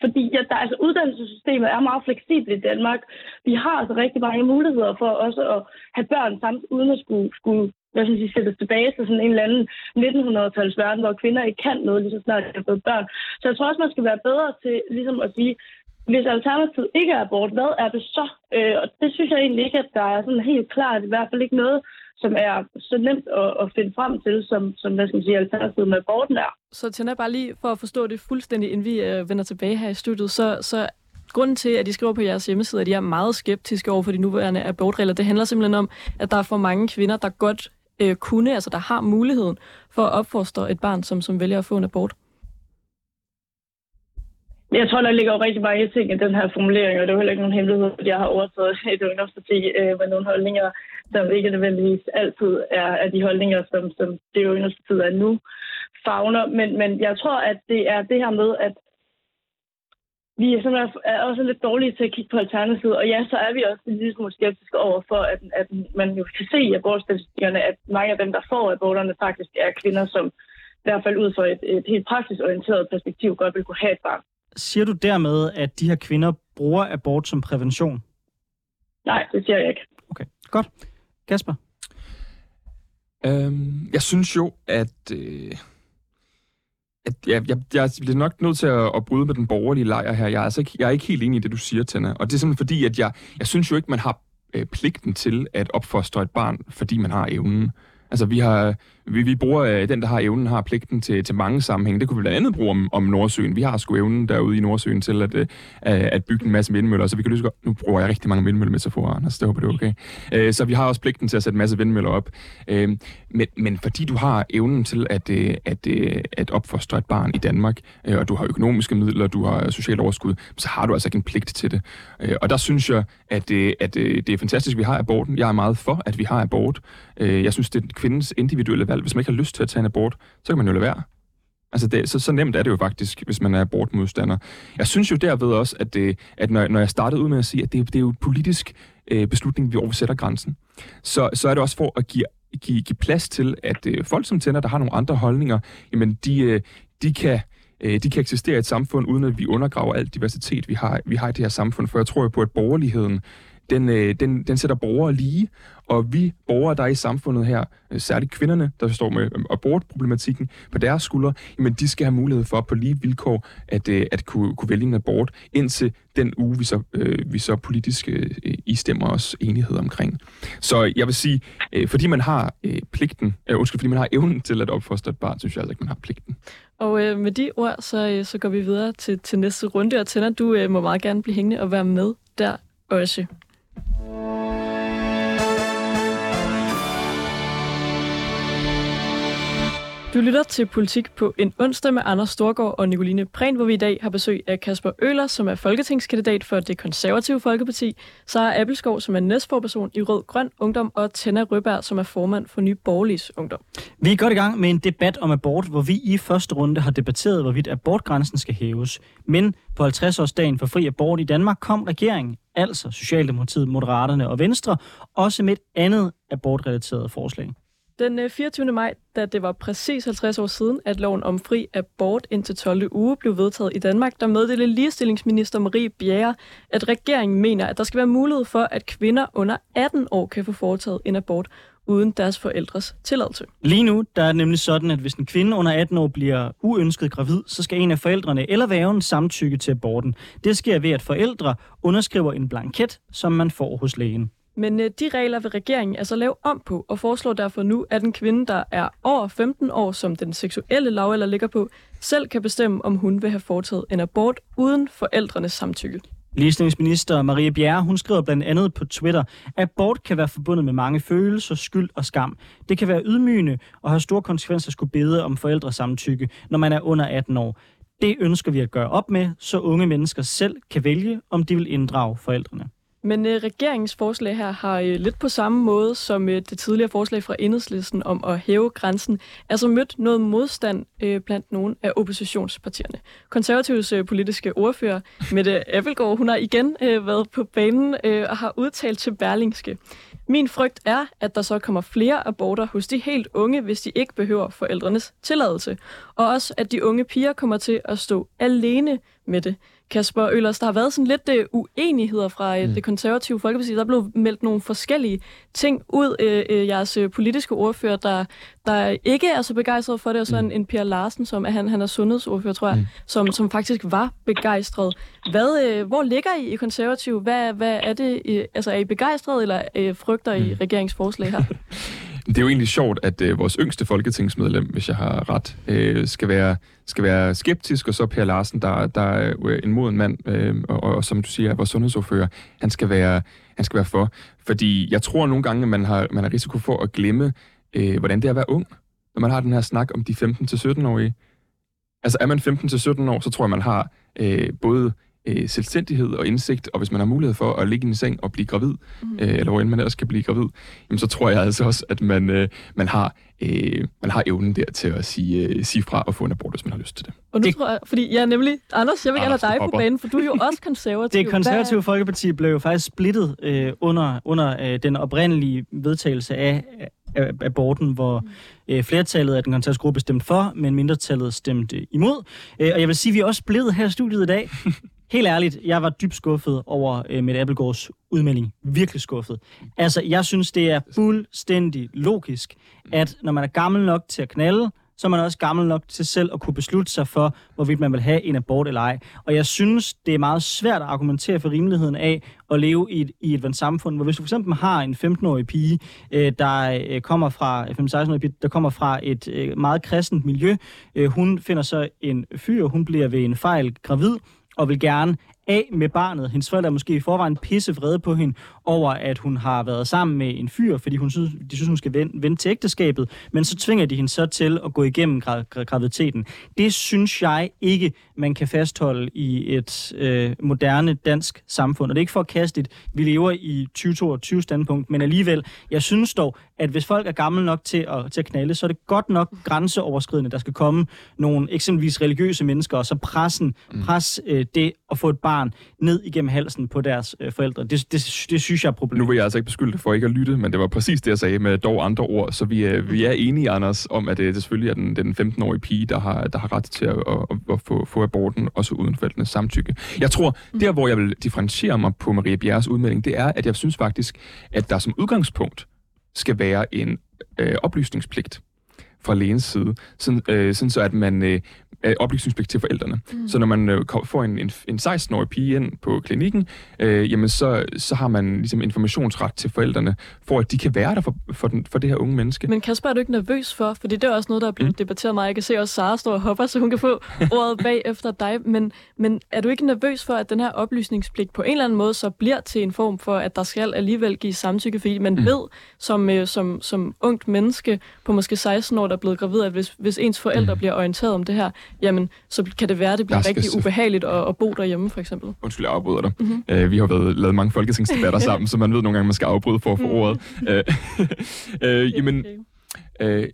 Speaker 5: fordi ja, der, altså, uddannelsessystemet er meget fleksibelt i Danmark. Vi har altså rigtig mange muligheder for også at have børn samt, uden at skulle, skulle hvad skal jeg sige, tilbage til sådan en eller anden 1900-tals verden, hvor kvinder ikke kan noget, lige så snart de har fået børn. Så jeg tror også, man skal være bedre til ligesom at sige, hvis alternativet ikke er abort, hvad er det så? Øh, og det synes jeg egentlig ikke, at der er sådan helt klart, i hvert fald ikke noget, som er så nemt at, at finde frem til, som, som hvad skal man sige, alternativet med aborten er.
Speaker 2: Så Tina, bare lige for at forstå det fuldstændig, inden vi øh, vender tilbage her i studiet, så, så grunden til, at de skriver på jeres hjemmeside, at de er meget skeptiske over for de nuværende abortregler, det handler simpelthen om, at der er for mange kvinder, der godt øh, kunne, altså der har muligheden for at opfostre et barn, som, som vælger at få en abort?
Speaker 5: Jeg tror, der ligger jo rigtig mange ting i den her formulering, og det er jo heller ikke nogen hemmelighed, at jeg har overtaget et ungdomsparti øh, med nogle holdninger, som ikke nødvendigvis altid er, er de holdninger, som, som det ungdomspartiet er nu fagner. Men, men jeg tror, at det er det her med, at vi er, simpelthen, er også lidt dårlige til at kigge på alternativet, og ja, så er vi også en lille smule skeptiske over for, at, at man jo kan se i abortstatistikkerne, at mange af dem, der får aborterne, faktisk er kvinder, som i hvert fald ud fra et, et helt praktisk orienteret perspektiv godt vil kunne have et barn.
Speaker 1: Siger du dermed, at de her kvinder bruger abort som prævention?
Speaker 5: Nej, det siger jeg ikke.
Speaker 1: Okay, godt. Kasper?
Speaker 3: Øhm, jeg synes jo, at... Øh at jeg, jeg, jeg bliver nok nødt til at, at bryde med den borgerlige lejr her. Jeg er, altså ikke, jeg er ikke helt enig i det, du siger, Tanna. Og det er simpelthen fordi, at jeg, jeg synes jo ikke, man har øh, pligten til at opfostre et barn, fordi man har evnen. Altså, vi har vi, vi bruger, øh, den, der har evnen, har pligten til, til mange sammenhænge. Det kunne vi blandt andet bruge om, om Nordsøen. Vi har sgu evnen derude i Nordsøen til at, øh, øh at bygge en masse vindmøller, så vi kan lyse Nu bruger jeg rigtig mange vindmøllemetaforer, Anders, det håber det er okay. Øh, så vi har også pligten til at sætte en masse vindmøller op. Øh, men, men fordi du har evnen til at, øh, at, øh, at opfostre et barn i Danmark, øh, og du har økonomiske midler, du har socialt overskud, så har du altså ikke en pligt til det. Øh, og der synes jeg, at, øh, at øh, det er fantastisk, at vi har aborten. Jeg er meget for, at vi har abort. Øh, jeg synes, det er kvindens individuelle valg. Hvis man ikke har lyst til at tage en abort, så kan man jo lade være. Altså, det, så, så nemt er det jo faktisk, hvis man er abortmodstander. Jeg synes jo derved også, at, det, at når, når jeg startede ud med at sige, at det, det er jo et politisk øh, beslutning, hvor vi sætter grænsen, så, så er det også for at give, give, give plads til, at øh, folk som tænder, der har nogle andre holdninger, jamen de, øh, de kan øh, de kan eksistere i et samfund, uden at vi undergraver al diversitet, vi har, vi har i det her samfund. For jeg tror jo på, at borgerligheden den, øh, den, den sætter borgere lige, og vi borgere, der er i samfundet her, øh, særligt kvinderne, der står med øh, abortproblematikken på deres skuldre, jamen de skal have mulighed for på lige vilkår at, øh, at kunne, kunne vælge en abort, indtil den uge, vi så, øh, vi så politisk øh, øh, istemmer os enighed omkring. Så jeg vil sige, øh, fordi man har øh, pligten, øh, undskyld, fordi man har evnen til at opfostre et barn, synes jeg altså ikke, man har pligten.
Speaker 2: Og øh, med de ord, så, øh, så går vi videre til, til næste runde, og Tænder, du øh, må meget gerne blive hængende og være med der også. you Du lytter til Politik på en onsdag med Anders Storgård og Nicoline Prehn, hvor vi i dag har besøg af Kasper Øler, som er folketingskandidat for det konservative Folkeparti, Sara Appelskov, som er næstforperson i Rød Grøn Ungdom, og Tanna Røberg, som er formand for Nye Borgerliges Ungdom.
Speaker 1: Vi er godt i gang med en debat om abort, hvor vi i første runde har debatteret, hvorvidt abortgrænsen skal hæves. Men på 50-årsdagen for fri abort i Danmark kom regeringen, altså Socialdemokratiet, Moderaterne og Venstre, også med et andet abortrelateret forslag.
Speaker 2: Den øh, 24. Maj, da det var præcis 50 år siden, at loven om fri abort indtil 12. uge blev vedtaget i Danmark, der meddelte ligestillingsminister Marie Bjerre, at regeringen mener, at der skal være mulighed for, at kvinder under 18 år kan få foretaget en abort uden deres forældres tilladelse.
Speaker 1: Lige nu der er det nemlig sådan, at hvis en kvinde under 18 år bliver uønsket gravid, så skal en af forældrene eller væven samtykke til aborten. Det sker ved, at forældre underskriver en blanket, som man får hos lægen.
Speaker 2: Men øh, de regler vil regeringen altså lave om på, og foreslår derfor nu, at en kvinde, der er over 15 år, som den seksuelle lavalder ligger på, selv kan bestemme, om hun vil have foretaget en abort uden forældrenes samtykke.
Speaker 1: Ligestillingsminister Marie Bjerre, hun skriver blandt andet på Twitter, at abort kan være forbundet med mange følelser, skyld og skam. Det kan være ydmygende og have store konsekvenser at skulle bede om forældres samtykke, når man er under 18 år. Det ønsker vi at gøre op med, så unge mennesker selv kan vælge, om de vil inddrage forældrene.
Speaker 2: Men øh, regeringens forslag her har øh, lidt på samme måde som øh, det tidligere forslag fra Enhedslisten om at hæve grænsen, altså mødt noget modstand øh, blandt nogle af oppositionspartierne. Konservativs øh, politiske ordfører, Mette Appelgaard, hun har igen øh, været på banen øh, og har udtalt til Berlingske. Min frygt er, at der så kommer flere aborter hos de helt unge, hvis de ikke behøver forældrenes tilladelse. Og også, at de unge piger kommer til at stå alene med det. Kasper Ølers, der har været sådan lidt uh, uenigheder fra uh, mm. det konservative Folkeparti. Der blev meldt nogle forskellige ting ud. Uh, uh, jeres uh, politiske ordfører, der, der ikke er så begejstret for det, og så mm. en, en Per Larsen, som er, han, han er sundhedsordfører, tror jeg, mm. som, som faktisk var begejstret. Hvad, uh, hvor ligger I i konservativ? Hvad, hvad er det? I, altså er I begejstret, eller uh, frygter I mm. regeringsforslag her?
Speaker 3: Det er jo egentlig sjovt, at øh, vores yngste folketingsmedlem, hvis jeg har ret, øh, skal, være, skal være skeptisk, og så Per Larsen, der, der er øh, en moden mand, øh, og, og som du siger, er vores sundhedsordfører, han skal være, han skal være for. Fordi jeg tror nogle gange, at man har, man har risiko for at glemme, øh, hvordan det er at være ung, når man har den her snak om de 15-17-årige. Altså er man 15-17 år, så tror jeg, man har øh, både øh, selvstændighed og indsigt, og hvis man har mulighed for at ligge i en seng og blive gravid, mm. øh, eller hvor end man ellers kan blive gravid, jamen, så tror jeg altså også, at man, øh, man, har, øh, man har evnen der til at sige, øh, sige fra og få en abort, hvis man har lyst til det.
Speaker 2: Og nu
Speaker 3: det,
Speaker 2: tror jeg, fordi jeg ja, nemlig, Anders, jeg vil gerne have dig på banen, for du er jo også konservativ.
Speaker 1: Det konservative Folkeparti blev jo faktisk splittet øh, under, under øh, den oprindelige vedtagelse af aborten, hvor øh, flertallet af den konservative gruppe stemte for, men mindretallet stemte imod. Øh, og jeg vil sige, at vi er også blevet her i studiet i dag. Helt ærligt, jeg var dybt skuffet over øh, Mette Appelgaards udmelding. Virkelig skuffet. Altså, jeg synes, det er fuldstændig logisk, at når man er gammel nok til at knalde, så er man også gammel nok til selv at kunne beslutte sig for, hvorvidt man vil have en abort eller ej. Og jeg synes, det er meget svært at argumentere for rimeligheden af at leve i et, i et samfund, hvor hvis du for eksempel har en 15-årig pige, øh, der øh, kommer fra øh, 15-16-årig pige, der kommer fra et øh, meget kristent miljø, øh, hun finder så en fyr, hun bliver ved en fejl gravid, og vil gerne af med barnet. Hendes forældre er måske i forvejen pisse vrede på hende over, at hun har været sammen med en fyr, fordi hun synes, de synes, hun skal vende, vende til ægteskabet, men så tvinger de hende så til at gå igennem gra- gra- graviditeten. Det synes jeg ikke, man kan fastholde i et øh, moderne dansk samfund. Og det er ikke for at kaste et, vi lever i 2022 standpunkt, men alligevel, jeg synes dog, at hvis folk er gamle nok til at, til at knalde, så er det godt nok grænseoverskridende. Der skal komme nogle eksempelvis religiøse mennesker, og så pressen, mm. pres øh, det at få et barn ned igennem halsen på deres øh, forældre. Det, det, det synes jeg er
Speaker 3: Nu
Speaker 1: problematisk.
Speaker 3: vil jeg altså ikke beskylde dig for ikke at lytte, men det var præcis det, jeg sagde med dog andre ord. Så vi er, vi er enige, Anders, om, at det selvfølgelig er den, den 15-årige pige, der har, der har ret til at, at, at få, få aborten, også uden forældrenes samtykke. Jeg tror, der hvor jeg vil differentiere mig på Maria Bjerres udmelding, det er, at jeg synes faktisk, at der som udgangspunkt skal være en øh, oplysningspligt fra lægens side, sådan, øh, sådan så at man øh, øh, oplysningspligt til forældrene. Mm. Så når man øh, får en, en, en 16-årig pige ind på klinikken, øh, jamen så, så har man ligesom informationsret til forældrene, for at de kan være der for, for, den, for det her unge menneske.
Speaker 2: Men Kasper, er du ikke nervøs for, fordi det er også noget, der er blevet mm. debatteret meget. Jeg kan se også Sara står og hopper, så hun kan få ordet bag efter dig. Men, men er du ikke nervøs for, at den her oplysningspligt på en eller anden måde så bliver til en form for, at der skal alligevel give samtykke, fordi man mm. ved som, øh, som, som ungt menneske på måske 16 år, der er blevet gravid, at hvis, hvis ens forældre mm. bliver orienteret om det her, jamen så kan det være, at det bliver
Speaker 3: skal
Speaker 2: rigtig ubehageligt at, at bo derhjemme, for eksempel.
Speaker 3: Undskyld, jeg afbryder dig. Mm-hmm. Øh, vi har været, lavet mange folketingsdebatter sammen, så man ved nogle gange, man skal afbryde for at få ordet. Øh, øh, jamen, øh,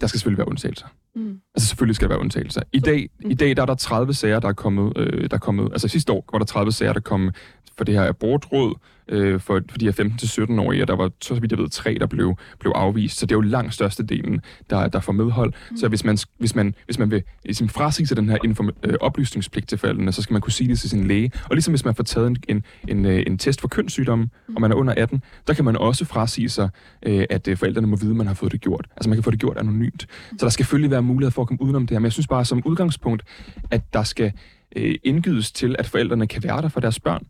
Speaker 3: der skal selvfølgelig være undtagelser.
Speaker 2: Mm.
Speaker 3: Altså selvfølgelig skal der være undtagelser. I dag,
Speaker 2: Mm.
Speaker 3: i dag der er der 30 sager, der er kommet, øh, der er kommet, altså sidste år var der 30 sager, der kom for det her abortråd, øh, for, for de her 15-17-årige, og der var, så vidt jeg ved, tre, der blev, blev afvist. Så det er jo langt størstedelen, der, der får medhold. Mm. Så hvis man, hvis man, hvis man vil ligesom frasige sig den her inform- øh, oplysningspligt til forældrene, så skal man kunne sige det til sin læge. Og ligesom hvis man får taget en, en, en, øh, en test for kønssygdomme, og man er under 18, der kan man også frasige sig, øh, at øh, forældrene må vide, at man har fået det gjort. Altså man kan få det gjort anonymt. Så der skal selvfølgelig være mulighed for at komme udenom det her. Men jeg synes bare som udgangspunkt, at der skal øh, indgydes til, at forældrene kan være der for deres børn.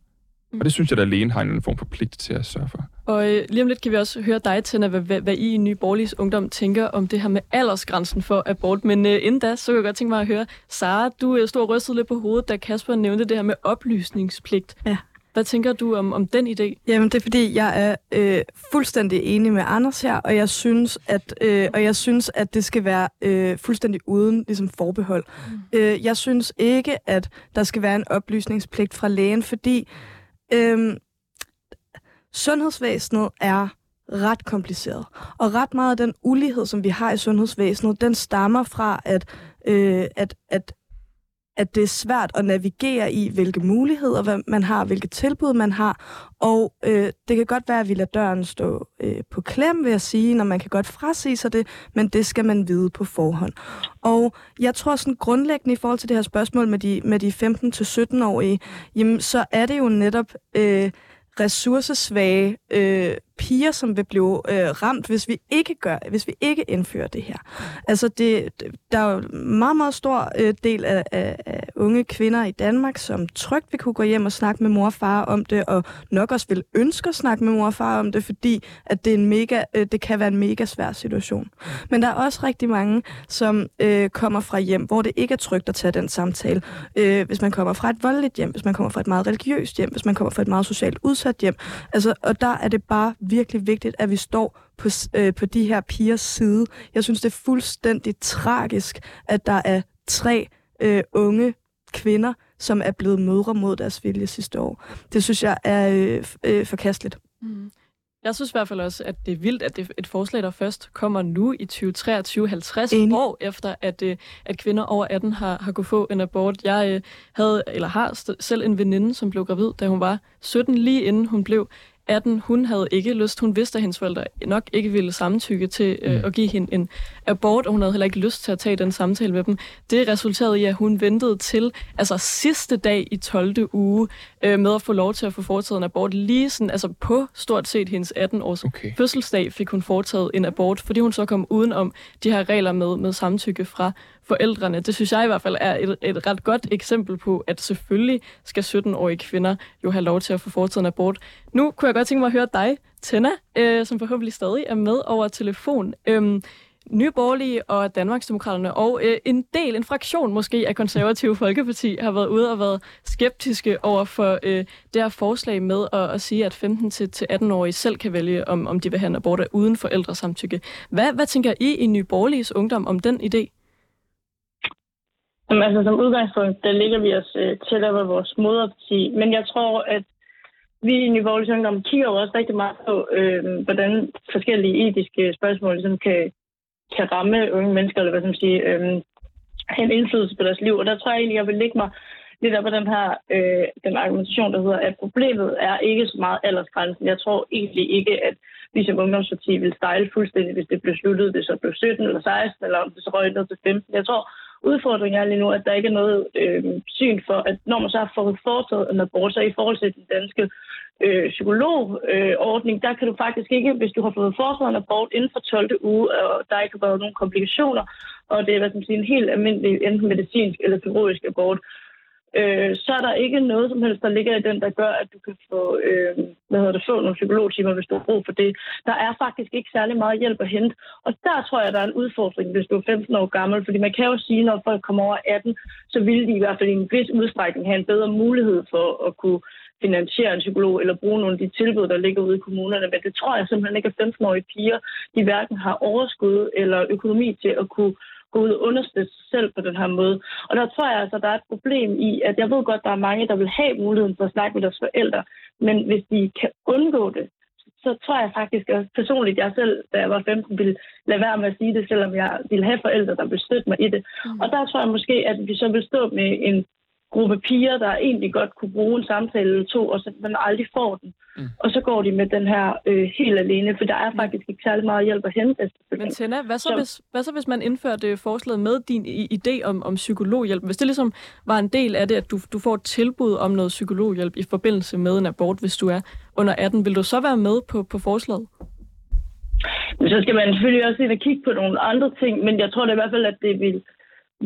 Speaker 3: Og det synes jeg, at alene har en form for pligt til at sørge for.
Speaker 2: Og øh, lige om lidt kan vi også høre dig, Tina, hvad, hvad, hvad I i Nye Borgerliges Ungdom tænker om det her med aldersgrænsen for abort. Men øh, inden da, så kan jeg godt tænke mig at høre, Sara, du øh, stod og rystede lidt på hovedet, da Kasper nævnte det her med oplysningspligt.
Speaker 4: Ja.
Speaker 2: Hvad tænker du om, om den idé?
Speaker 4: Jamen, det er fordi, jeg er øh, fuldstændig enig med Anders her, og jeg synes, at, øh, og jeg synes, at det skal være øh, fuldstændig uden ligesom, forbehold. Mm. Øh, jeg synes ikke, at der skal være en oplysningspligt fra lægen, fordi øh, sundhedsvæsenet er ret kompliceret. Og ret meget af den ulighed, som vi har i sundhedsvæsenet, den stammer fra, at, øh, at, at at det er svært at navigere i, hvilke muligheder hvad man har, hvilke tilbud man har. Og øh, det kan godt være, at vi lader døren stå øh, på klem, vil jeg sige, når man kan godt frasige sig det, men det skal man vide på forhånd. Og jeg tror sådan grundlæggende i forhold til det her spørgsmål med de, med de 15-17-årige, jamen så er det jo netop øh, ressourcesvage øh, piger, som vil blive øh, ramt, hvis vi ikke gør, hvis vi ikke indfører det her. Altså, det, der er jo en meget, meget stor øh, del af, af, af unge kvinder i Danmark, som trygt vil kunne gå hjem og snakke med mor og far om det, og nok også vil ønske at snakke med mor og far om det, fordi at det, er en mega, øh, det kan være en mega svær situation. Men der er også rigtig mange, som øh, kommer fra hjem, hvor det ikke er trygt at tage den samtale. Øh, hvis man kommer fra et voldeligt hjem, hvis man kommer fra et meget religiøst hjem, hvis man kommer fra et meget socialt udsat hjem. Altså, og der er det bare virkelig vigtigt, at vi står på, øh, på de her pigers side. Jeg synes, det er fuldstændig tragisk, at der er tre øh, unge kvinder, som er blevet mødre mod deres vilje sidste år. Det synes jeg er øh, øh, forkasteligt.
Speaker 2: Mm. Jeg synes i hvert fald også, at det er vildt, at det er et forslag, der først kommer nu i 2023, 50
Speaker 4: Enig.
Speaker 2: år efter, at, øh, at kvinder over 18 har, har kunnet få en abort. Jeg øh, havde, eller har st- selv en veninde, som blev gravid, da hun var 17, lige inden hun blev 18. Hun havde ikke lyst. Hun vidste, at hendes forældre nok ikke ville samtykke til øh,
Speaker 3: Mm.
Speaker 2: at give hende en abort, og hun havde heller ikke lyst til at tage den samtale med dem. Det resulterede i, at hun ventede til altså sidste dag i 12. uge øh, med at få lov til at få foretaget en abort. Lige sådan, altså på stort set hendes 18-års
Speaker 3: Okay.
Speaker 2: fødselsdag fik hun foretaget en abort, fordi hun så kom udenom de her regler med, med samtykke fra forældrene. Det synes jeg i hvert fald er et, et ret godt eksempel på, at selvfølgelig skal 17-årige kvinder jo have lov til at få foretaget en abort. Nu kunne jeg godt tænke mig at høre dig, Tenna, øh, som forhåbentlig stadig er med over telefon. Øhm, Nye Borgerlige og Danmarksdemokraterne og øh, en del, en fraktion måske af konservative Folkeparti har været ude og været skeptiske over for øh, det her forslag med at, at sige, at 15-18-årige selv kan vælge, om, om de vil have en abort uden forældresamtykke. Hvad, hvad tænker I i Nye Borgerliges ungdom om den idé?
Speaker 5: Jamen, altså, som udgangspunkt, der ligger vi os øh, tættere på vores moderparti. Men jeg tror, at vi i Nye Borgerlige Ungdom kigger jo også rigtig meget på, øh, hvordan forskellige etiske spørgsmål ligesom kan, kan ramme unge mennesker, eller hvad skal man sige, øh, have en indflydelse på deres liv. Og der tror jeg egentlig, jeg vil lægge mig lidt op af den her øh, den argumentation, der hedder, at problemet er ikke så meget aldersgrænsen. Jeg tror egentlig ikke, at vi som ungdomsparti vil stejle fuldstændig, hvis det blev sluttet, hvis det blev 17 eller 16, eller om det så røg ned til 15. Jeg tror, udfordringen er lige nu, at der ikke er noget øh, syn for, at når man så har fået foretaget en abort, så i forhold til den danske øh, psykologordning, øh, der kan du faktisk ikke, hvis du har fået foretaget en abort inden for 12. uge, og der ikke har været nogen komplikationer, og det er hvad man siger, en helt almindelig enten medicinsk eller kirurgisk abort, øh, så er der ikke noget som helst, der ligger i den, der gør, at du kan få, øh, hvad hedder det, få nogle psykologtimer, hvis du har brug for det. Der er faktisk ikke særlig meget hjælp at hente. Og der tror jeg, der er en udfordring, hvis du er 15 år gammel. Fordi man kan jo sige, når folk kommer over 18, så vil de i hvert fald i en vis udstrækning have en bedre mulighed for at kunne finansiere en psykolog eller bruge nogle af de tilbud, der ligger ude i kommunerne. Men det tror jeg simpelthen ikke, at 15-årige piger, de hverken har overskud eller økonomi til at kunne gå ud og understøtte sig selv på den her måde. Og der tror jeg altså, der er et problem i, at jeg ved godt, der er mange, der vil have muligheden for at snakke med deres forældre, men hvis de kan undgå det, så tror jeg faktisk også personligt, jeg selv, da jeg var 15, ville lade være med at sige det, selvom jeg ville have forældre, der ville støtte mig i det. Mm. Og der tror jeg måske, at vi så vil stå med en gruppe piger, der egentlig godt kunne bruge en samtale eller to, og så man aldrig får den. Mm. Og så går de med den her øh, helt alene, for der er mm. faktisk ikke særlig meget hjælp at hente.
Speaker 2: Men Tina, hvad så, så, hvis, hvad så hvis man indførte forslaget med din idé om, om psykologhjælp? Hvis det ligesom var en del af det, at du, du får et tilbud om noget psykologhjælp i forbindelse med en abort, hvis du er under 18, vil du så være med på, på forslaget?
Speaker 5: Men så skal man selvfølgelig også ind og kigge på nogle andre ting, men jeg tror da i hvert fald, at det vil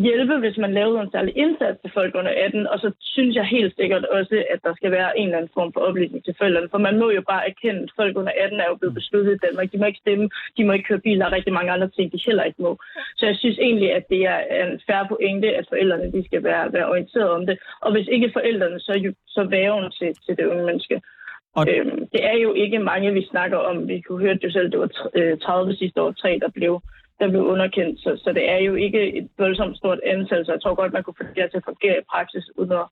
Speaker 5: hjælpe, hvis man lavede en særlig indsats til folk under 18. Og så synes jeg helt sikkert også, at der skal være en eller anden form for oplysning til forældrene. For man må jo bare erkende, at folk under 18 er jo blevet besluttet i Danmark. De må ikke stemme, de må ikke køre bil, der er rigtig mange andre ting, de heller ikke må. Så jeg synes egentlig, at det er en færre pointe, at forældrene de skal være, være orienteret om det. Og hvis ikke forældrene, så, jo, så væven til, til det unge menneske. Og... Øhm, det er jo ikke mange, vi snakker om. Vi kunne høre det jo selv, det var 30 sidste år, tre, der blev der blev underkendt. Så, så det er jo ikke et voldsomt stort antal, så jeg tror godt, man kunne få det til at fungere i praksis, uden at,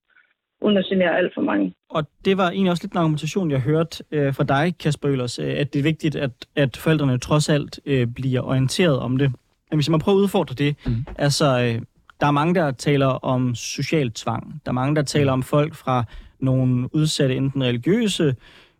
Speaker 5: uden at genere alt for mange.
Speaker 1: Og det var egentlig også lidt en argumentation, jeg hørte øh, fra dig, Kasper Øllers, øh, at det er vigtigt, at, at forældrene trods alt øh, bliver orienteret om det. Men hvis man prøver at udfordre det, mm. altså, øh, der er mange, der taler om social tvang. Der er mange, der taler om folk fra nogle udsatte, enten religiøse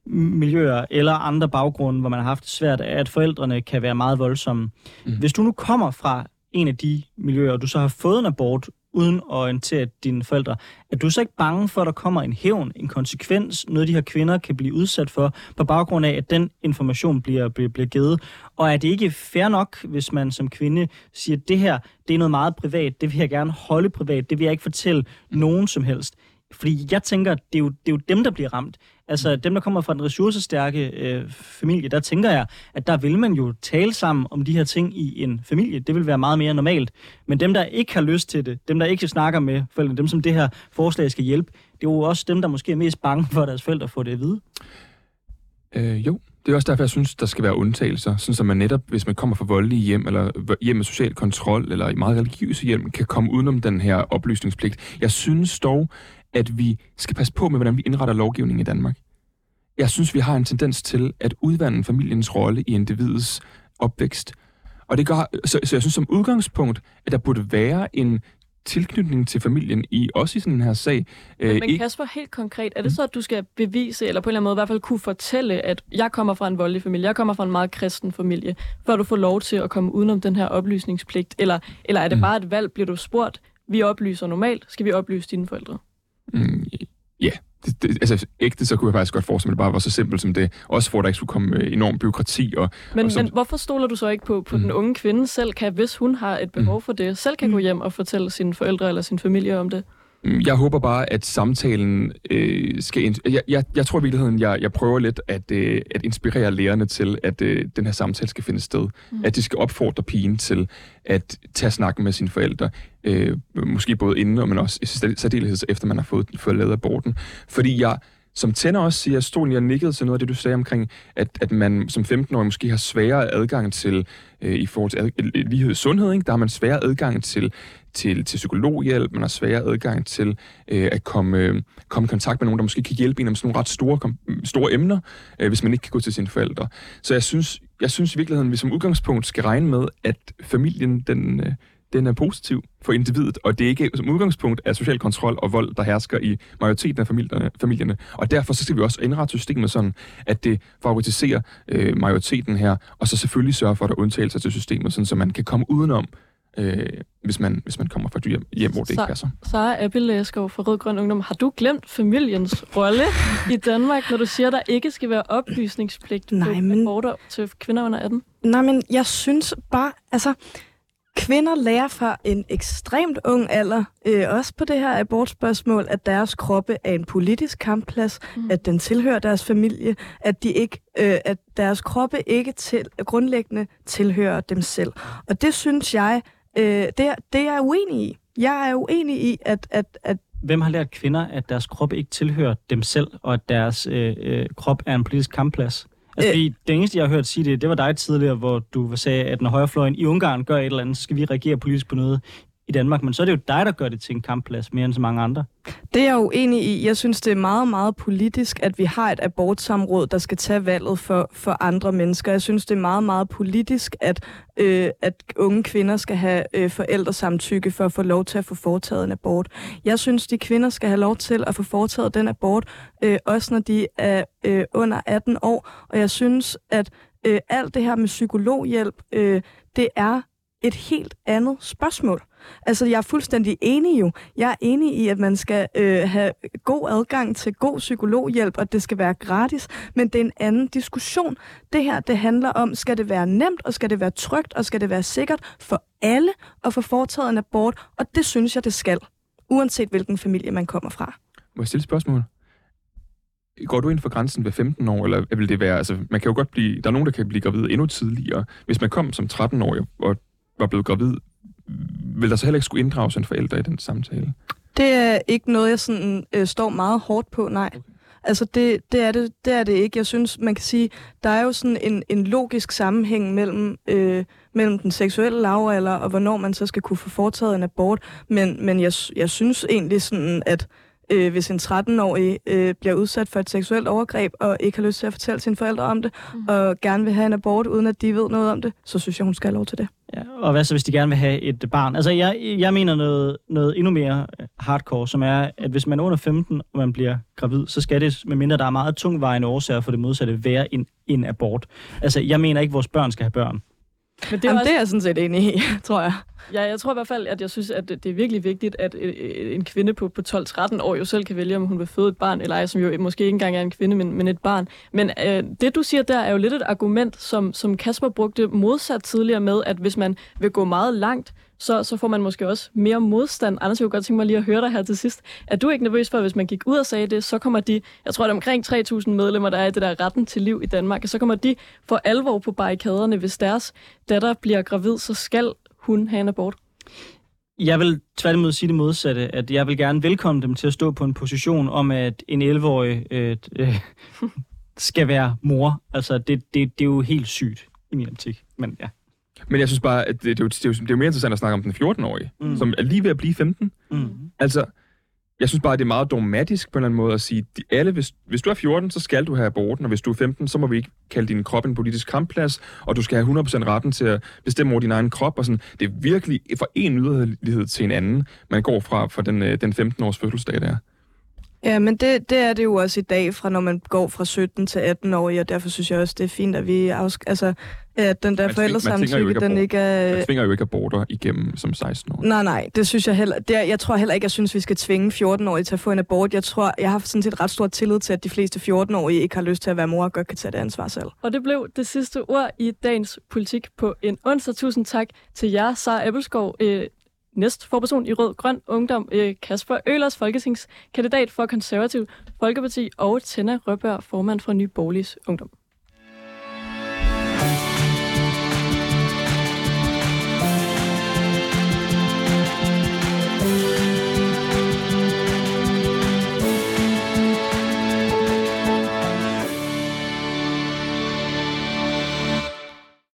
Speaker 1: miljøer eller andre baggrunde, hvor man har haft det svært, at forældrene kan være meget voldsomme. Mm. Hvis du nu kommer fra en af de miljøer, og du så har fået en abort uden at orientere dine forældre, er du så ikke bange for, at der kommer en hævn, en konsekvens, noget de her kvinder kan blive udsat for, på baggrund af, at den information bliver, bliver, bliver givet? Og er det ikke fair nok, hvis man som kvinde siger, at det her det er noget meget privat, det vil jeg gerne holde privat, det vil jeg ikke fortælle nogen som helst? Fordi jeg tænker, det er jo, det er jo dem, der bliver ramt. Altså dem, der kommer fra den ressourcestærke øh, familie, der tænker jeg, at der vil man jo tale sammen om de her ting i en familie. Det vil være meget mere normalt. Men dem, der ikke har lyst til det, dem, der ikke snakker med forældrene, dem, som det her forslag skal hjælpe, det er jo også dem, der måske er mest bange for, at deres forældre får det at vide.
Speaker 3: Øh, jo, det er også derfor, jeg synes, der skal være undtagelser, sådan som man netop, hvis man kommer fra voldelige hjem, eller hjem med social kontrol, eller i meget religiøse hjem, kan komme udenom den her oplysningspligt. Jeg synes dog, at vi skal passe på med, hvordan vi indretter lovgivningen i Danmark. Jeg synes, vi har en tendens til at udvande familiens rolle i individets opvækst. Og det gør, så, så jeg synes som udgangspunkt, at der burde være en tilknytning til familien i også i sådan en her sag.
Speaker 2: Men, men Kasper, helt konkret, er det så, at du skal bevise, eller på en eller anden måde i hvert fald kunne fortælle, at jeg kommer fra en voldelig familie, jeg kommer fra en meget kristen familie, før du får lov til at komme udenom den her oplysningspligt? Eller, eller er det mm. bare et valg, bliver du spurgt, vi oplyser normalt, skal vi oplyse dine forældre?
Speaker 3: Mm, ja, det, det, altså ægte, så kunne jeg faktisk godt forestille mig, at det bare var så simpelt som det. Også for, at der ikke skulle komme øh, enorm byråkrati. Og,
Speaker 2: men,
Speaker 3: og
Speaker 2: så... men hvorfor stoler du så ikke på, på mm. den unge kvinde selv, kan, hvis hun har et behov mm. for det, selv kan mm. gå hjem og fortælle sine forældre eller sin familie om det?
Speaker 3: Jeg håber bare, at samtalen øh, skal... Jeg, jeg, jeg tror i virkeligheden, jeg, jeg prøver lidt at, øh, at inspirere lærerne til, at øh, den her samtale skal finde sted. Mm. At de skal opfordre pigen til at tage snakken med sine forældre. Øh, måske både inden, men også i særdeleshed efter man har fået, fået lavet aborten. Fordi jeg som tænder også siger, stolen jeg nikkede til noget af det, du sagde omkring, at, at man som 15-årig måske har sværere adgang til, øh, i forhold til ad, øh, øh, lighed i sundhed, ikke? der har man sværere adgang til, til, til psykologhjælp, man har sværere adgang til øh, at komme, øh, komme i kontakt med nogen, der måske kan hjælpe en om sådan nogle ret store, kom, store emner, øh, hvis man ikke kan gå til sine forældre. Så jeg synes, jeg synes i virkeligheden, vi som udgangspunkt skal regne med, at familien, den, øh, den er positiv for individet, og det er ikke som udgangspunkt af social kontrol og vold, der hersker i majoriteten af familierne. familierne. Og derfor så skal vi også indrette systemet sådan, at det favoritiserer øh, majoriteten her, og så selvfølgelig sørge for, at der er undtagelser til systemet, sådan, så man kan komme udenom øh, hvis, man, hvis man kommer fra et hjem, hjem hvor det ikke passer.
Speaker 2: Sara Abbelæskov fra Rød Grøn Ungdom, har du glemt familiens rolle i Danmark, når du siger, der ikke skal være oplysningspligt
Speaker 4: Nej,
Speaker 2: på
Speaker 4: men-
Speaker 2: aborter til kvinder under 18?
Speaker 4: Nej, men jeg synes bare, altså, kvinder lærer fra en ekstremt ung alder, øh, også på det her abortspørgsmål, at deres kroppe er en politisk kampplads,
Speaker 2: Mm.
Speaker 4: at den tilhører deres familie, at de ikke, øh, at deres kroppe ikke til, grundlæggende tilhører dem selv. Og det synes jeg, øh, det, er, det er jeg uenig i. Jeg er uenig i, at, at, at
Speaker 1: Hvem har lært kvinder, at deres krop ikke tilhører dem selv, og at deres øh, øh, krop er en politisk kampplads? Altså,
Speaker 4: Øh.
Speaker 1: det eneste, jeg har hørt sige det, det var dig tidligere, hvor du sagde, at når højrefløjen i Ungarn gør et eller andet, så skal vi reagere politisk på noget i Danmark. Men så er det jo dig, der gør det til en kampplads, mere end så mange andre.
Speaker 4: Det er jeg uenig i. Jeg synes, det er meget, meget politisk, at vi har et abortsamråd, der skal tage valget for, for andre mennesker. Jeg synes, det er meget, meget politisk, at, øh, at unge kvinder skal have øh, forældresamtykke for at få lov til at få foretaget en abort. Jeg synes, de kvinder skal have lov til at få foretaget den abort, øh, også når de er øh, under 18 år. Og jeg synes, at øh, alt det her med psykologhjælp, øh, det er et helt andet spørgsmål. Altså, jeg er fuldstændig enig jo. Jeg er enig i, at man skal øh, have god adgang til god psykologhjælp, og det skal være gratis, men det er en anden diskussion. Det her, det handler om, skal det være nemt, og skal det være trygt, og skal det være sikkert for alle at få foretaget en abort, og det synes jeg, det skal, uanset hvilken familie man kommer fra.
Speaker 3: Må jeg stille et spørgsmål? Går du ind for grænsen ved 15 år, eller vil det være, altså man kan jo godt blive, der er nogen, der kan blive gravid endnu tidligere. Hvis man kom som 13-årig og var blevet gravid, vil der så heller ikke skulle inddrages en forælder i den samtale?
Speaker 4: Det er ikke noget, jeg sådan, øh, står meget hårdt på, nej.
Speaker 3: Okay.
Speaker 4: Altså, det, det, er det, det er det ikke. Jeg synes, man kan sige, der er jo sådan en, en logisk sammenhæng mellem, øh, mellem den seksuelle lavalder og hvornår man så skal kunne få foretaget en abort. Men, men jeg, jeg synes egentlig sådan, at øh, hvis en 13-årig øh, bliver udsat for et seksuelt overgreb og ikke har lyst til at fortælle sine forældre om det, mm. og gerne vil have en abort, uden at de ved noget om det, så synes jeg, hun skal have lov til det.
Speaker 1: Ja, og hvad så, hvis de gerne vil have et barn? Altså, jeg, jeg mener noget, noget endnu mere hardcore, som er, at hvis man er under 15, og man bliver gravid, så skal det, medmindre der er meget tungvejende årsager for det modsatte, være en, en abort. Altså, jeg mener ikke, at vores børn skal have børn.
Speaker 2: Men det er
Speaker 4: Jamen,
Speaker 2: også,
Speaker 4: det er jeg sådan set enig i, tror jeg.
Speaker 2: ja, jeg tror i hvert fald, at jeg synes, at det det er virkelig vigtigt, at øh, øh, en kvinde på, på 12-13 år jo selv kan vælge, om hun vil føde et barn, eller ej, som jo måske ikke engang er en kvinde, men, men et barn. Men øh, det, du siger der, er jo lidt et argument, som, som Kasper brugte modsat tidligere med, at hvis man vil gå meget langt, så, så får man måske også mere modstand. Anders, jeg kunne godt tænke mig lige at høre dig her til sidst. Er du ikke nervøs for, at hvis man gik ud og sagde det, så kommer de, jeg tror, det er omkring 3.000 medlemmer, der er i det der retten til liv i Danmark, og så kommer de for alvor på barrikaderne, hvis deres datter bliver gravid, så skal hun have en abort.
Speaker 1: Jeg vil tværtimod sige det modsatte, at jeg vil gerne velkomme dem til at stå på en position om, at en 11-årig øh, øh, skal være mor. Altså, det, det, det er jo helt sygt i min optik. Men ja.
Speaker 3: Men jeg synes bare, at det, det, er, jo, det, er, jo, det er jo mere interessant at snakke om den 14-årige,
Speaker 1: Mm.
Speaker 3: som er lige ved at blive 15.
Speaker 1: Mm.
Speaker 3: Altså, jeg synes bare, at det er meget dogmatisk på en eller anden måde at sige, de alle, hvis, hvis du er 14, så skal du have aborten, og hvis du er 15, så må vi ikke kalde din krop en politisk kampplads, og du skal have 100% retten til at bestemme over din egen krop. Og sådan. Det er virkelig fra en yderlighed til en anden, man går fra, fra den, øh, den 15-års fødselsdag der.
Speaker 4: Ja, men det, det er det jo også i dag, fra når man går fra 17 til 18 år, og derfor synes jeg også, det er fint, at vi afsk- altså, at den der forældresamtykke, den
Speaker 3: abort.
Speaker 4: ikke er...
Speaker 3: Man tvinger jo ikke aborter igennem som 16 år.
Speaker 4: Nej, nej, det synes jeg heller... Det er, jeg tror heller ikke, jeg synes, vi skal tvinge 14-årige til at få en abort. Jeg tror, jeg har sådan set ret stor tillid til, at de fleste 14-årige ikke har lyst til at være mor og godt kan tage det ansvar selv.
Speaker 2: Og det blev det sidste ord i dagens politik på en onsdag. Tusind tak til jer, Sara Ebbelskov, øh, næstforperson i Rød Grøn Ungdom, øh, Kasper Ølers, folketingskandidat for Konservativ Folkeparti, og Tænder Røbør, formand for Nye Borgerliges Ungdom.